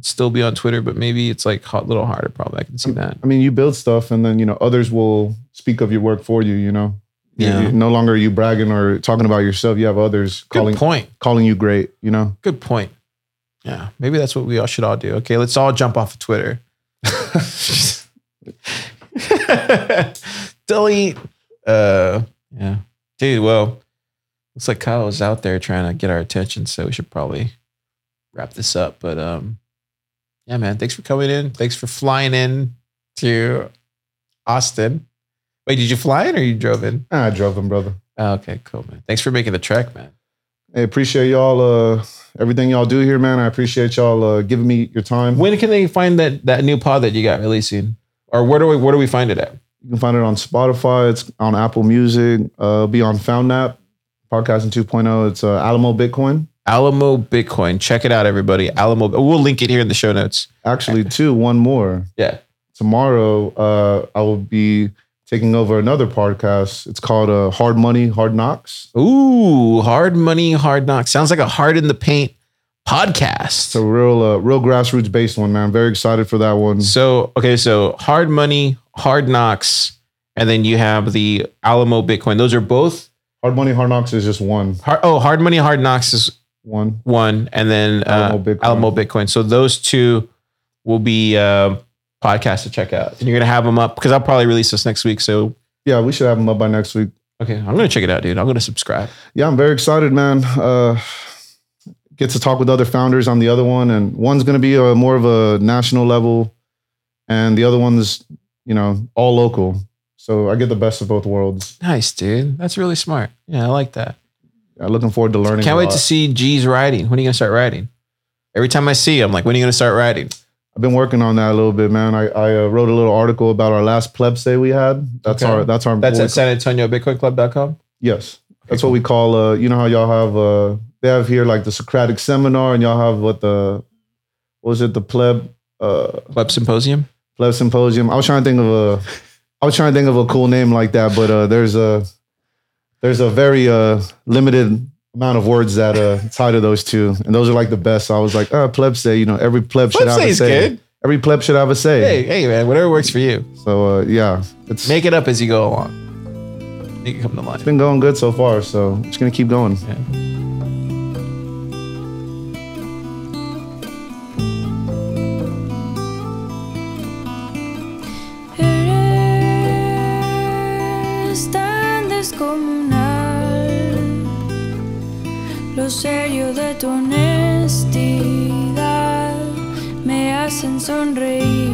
Still be on Twitter, but maybe it's like a little harder probably. I can see that. I mean, you build stuff and then, you know, others will speak of your work for you, you know. Yeah. you- no longer are you bragging or talking about yourself. You have others Good calling point. calling you great, you know. Good point. Yeah, maybe that's what we all should all do. Okay, let's all jump off of Twitter. [LAUGHS] Delete. Uh, yeah, dude. Well, looks like Kyle is out there trying to get our attention, so we should probably wrap this up. But um, yeah, man. Thanks for coming in. Thanks for flying in to Austin. Wait, did you fly in or you drove in? I drove in, brother. Oh, okay, cool, man. Thanks for making the trek, man. I appreciate y'all uh everything y'all do here, man. I appreciate y'all uh giving me your time. When can they find that that new pod that you got releasing, or where do we where do we find it at? You can find it on Spotify. It's on Apple Music. Uh, it'll be on FoundNap, Podcasting 2.0. It's uh, Alamo Bitcoin. Alamo Bitcoin. Check it out, everybody. Alamo. We'll link it here in the show notes. Actually, too, one more. Yeah. Tomorrow, uh, I will be taking over another podcast. It's called uh, Hard Money, Hard Knox. Ooh, hard money, hard knox. Sounds like a hard in the paint podcast. It's a real, uh, real grassroots based one, man. Very excited for that one. So okay, so hard money, hard knox, and then you have the Alamo Bitcoin. Those are both Hard Money, Hard Knox is just one. hard. Oh, hard money, hard knox is One. one, and then uh, Alamo Bitcoin. Alamo Bitcoin. So those two will be uh, podcasts to check out, and you're gonna have them up because I'll probably release this next week. So Yeah, we should have them up by next week. okay, I'm gonna check it out, dude. I'm gonna subscribe. Yeah, I'm very excited, man. Uh, get to talk with other founders on the other one, and one's going to be a more of a national level, and the other one's, you know, all local. So I get the best of both worlds. Nice, dude. That's really smart. Yeah, I like that. Yeah, looking forward to learning. Can't wait lot. to see G's writing. When are you gonna start writing? Every time I see you, I'm like, when are you gonna start writing? I've been working on that a little bit, man. I, I uh, wrote a little article about our last pleb say we had. That's Okay. our that's our That's at San Antonio Bitcoin Club.com. Yes. That's what we call uh you know how y'all have uh they have here like the Socratic seminar and y'all have what the what was it the pleb uh Web Symposium. pleb symposium. I was trying to think of a I was trying to think of a cool name like that, but uh there's a there's a very uh limited amount of words that uh tie to those two. And those are like the best. So I was like, uh pleb say, you know, every pleb should have a say. good. Every pleb should have a say. Hey, hey, man, whatever works for you. So uh yeah, it's Make it up as you go along. Make it come to life. been going good so far, so just gonna keep going. Eres hacen sonreír.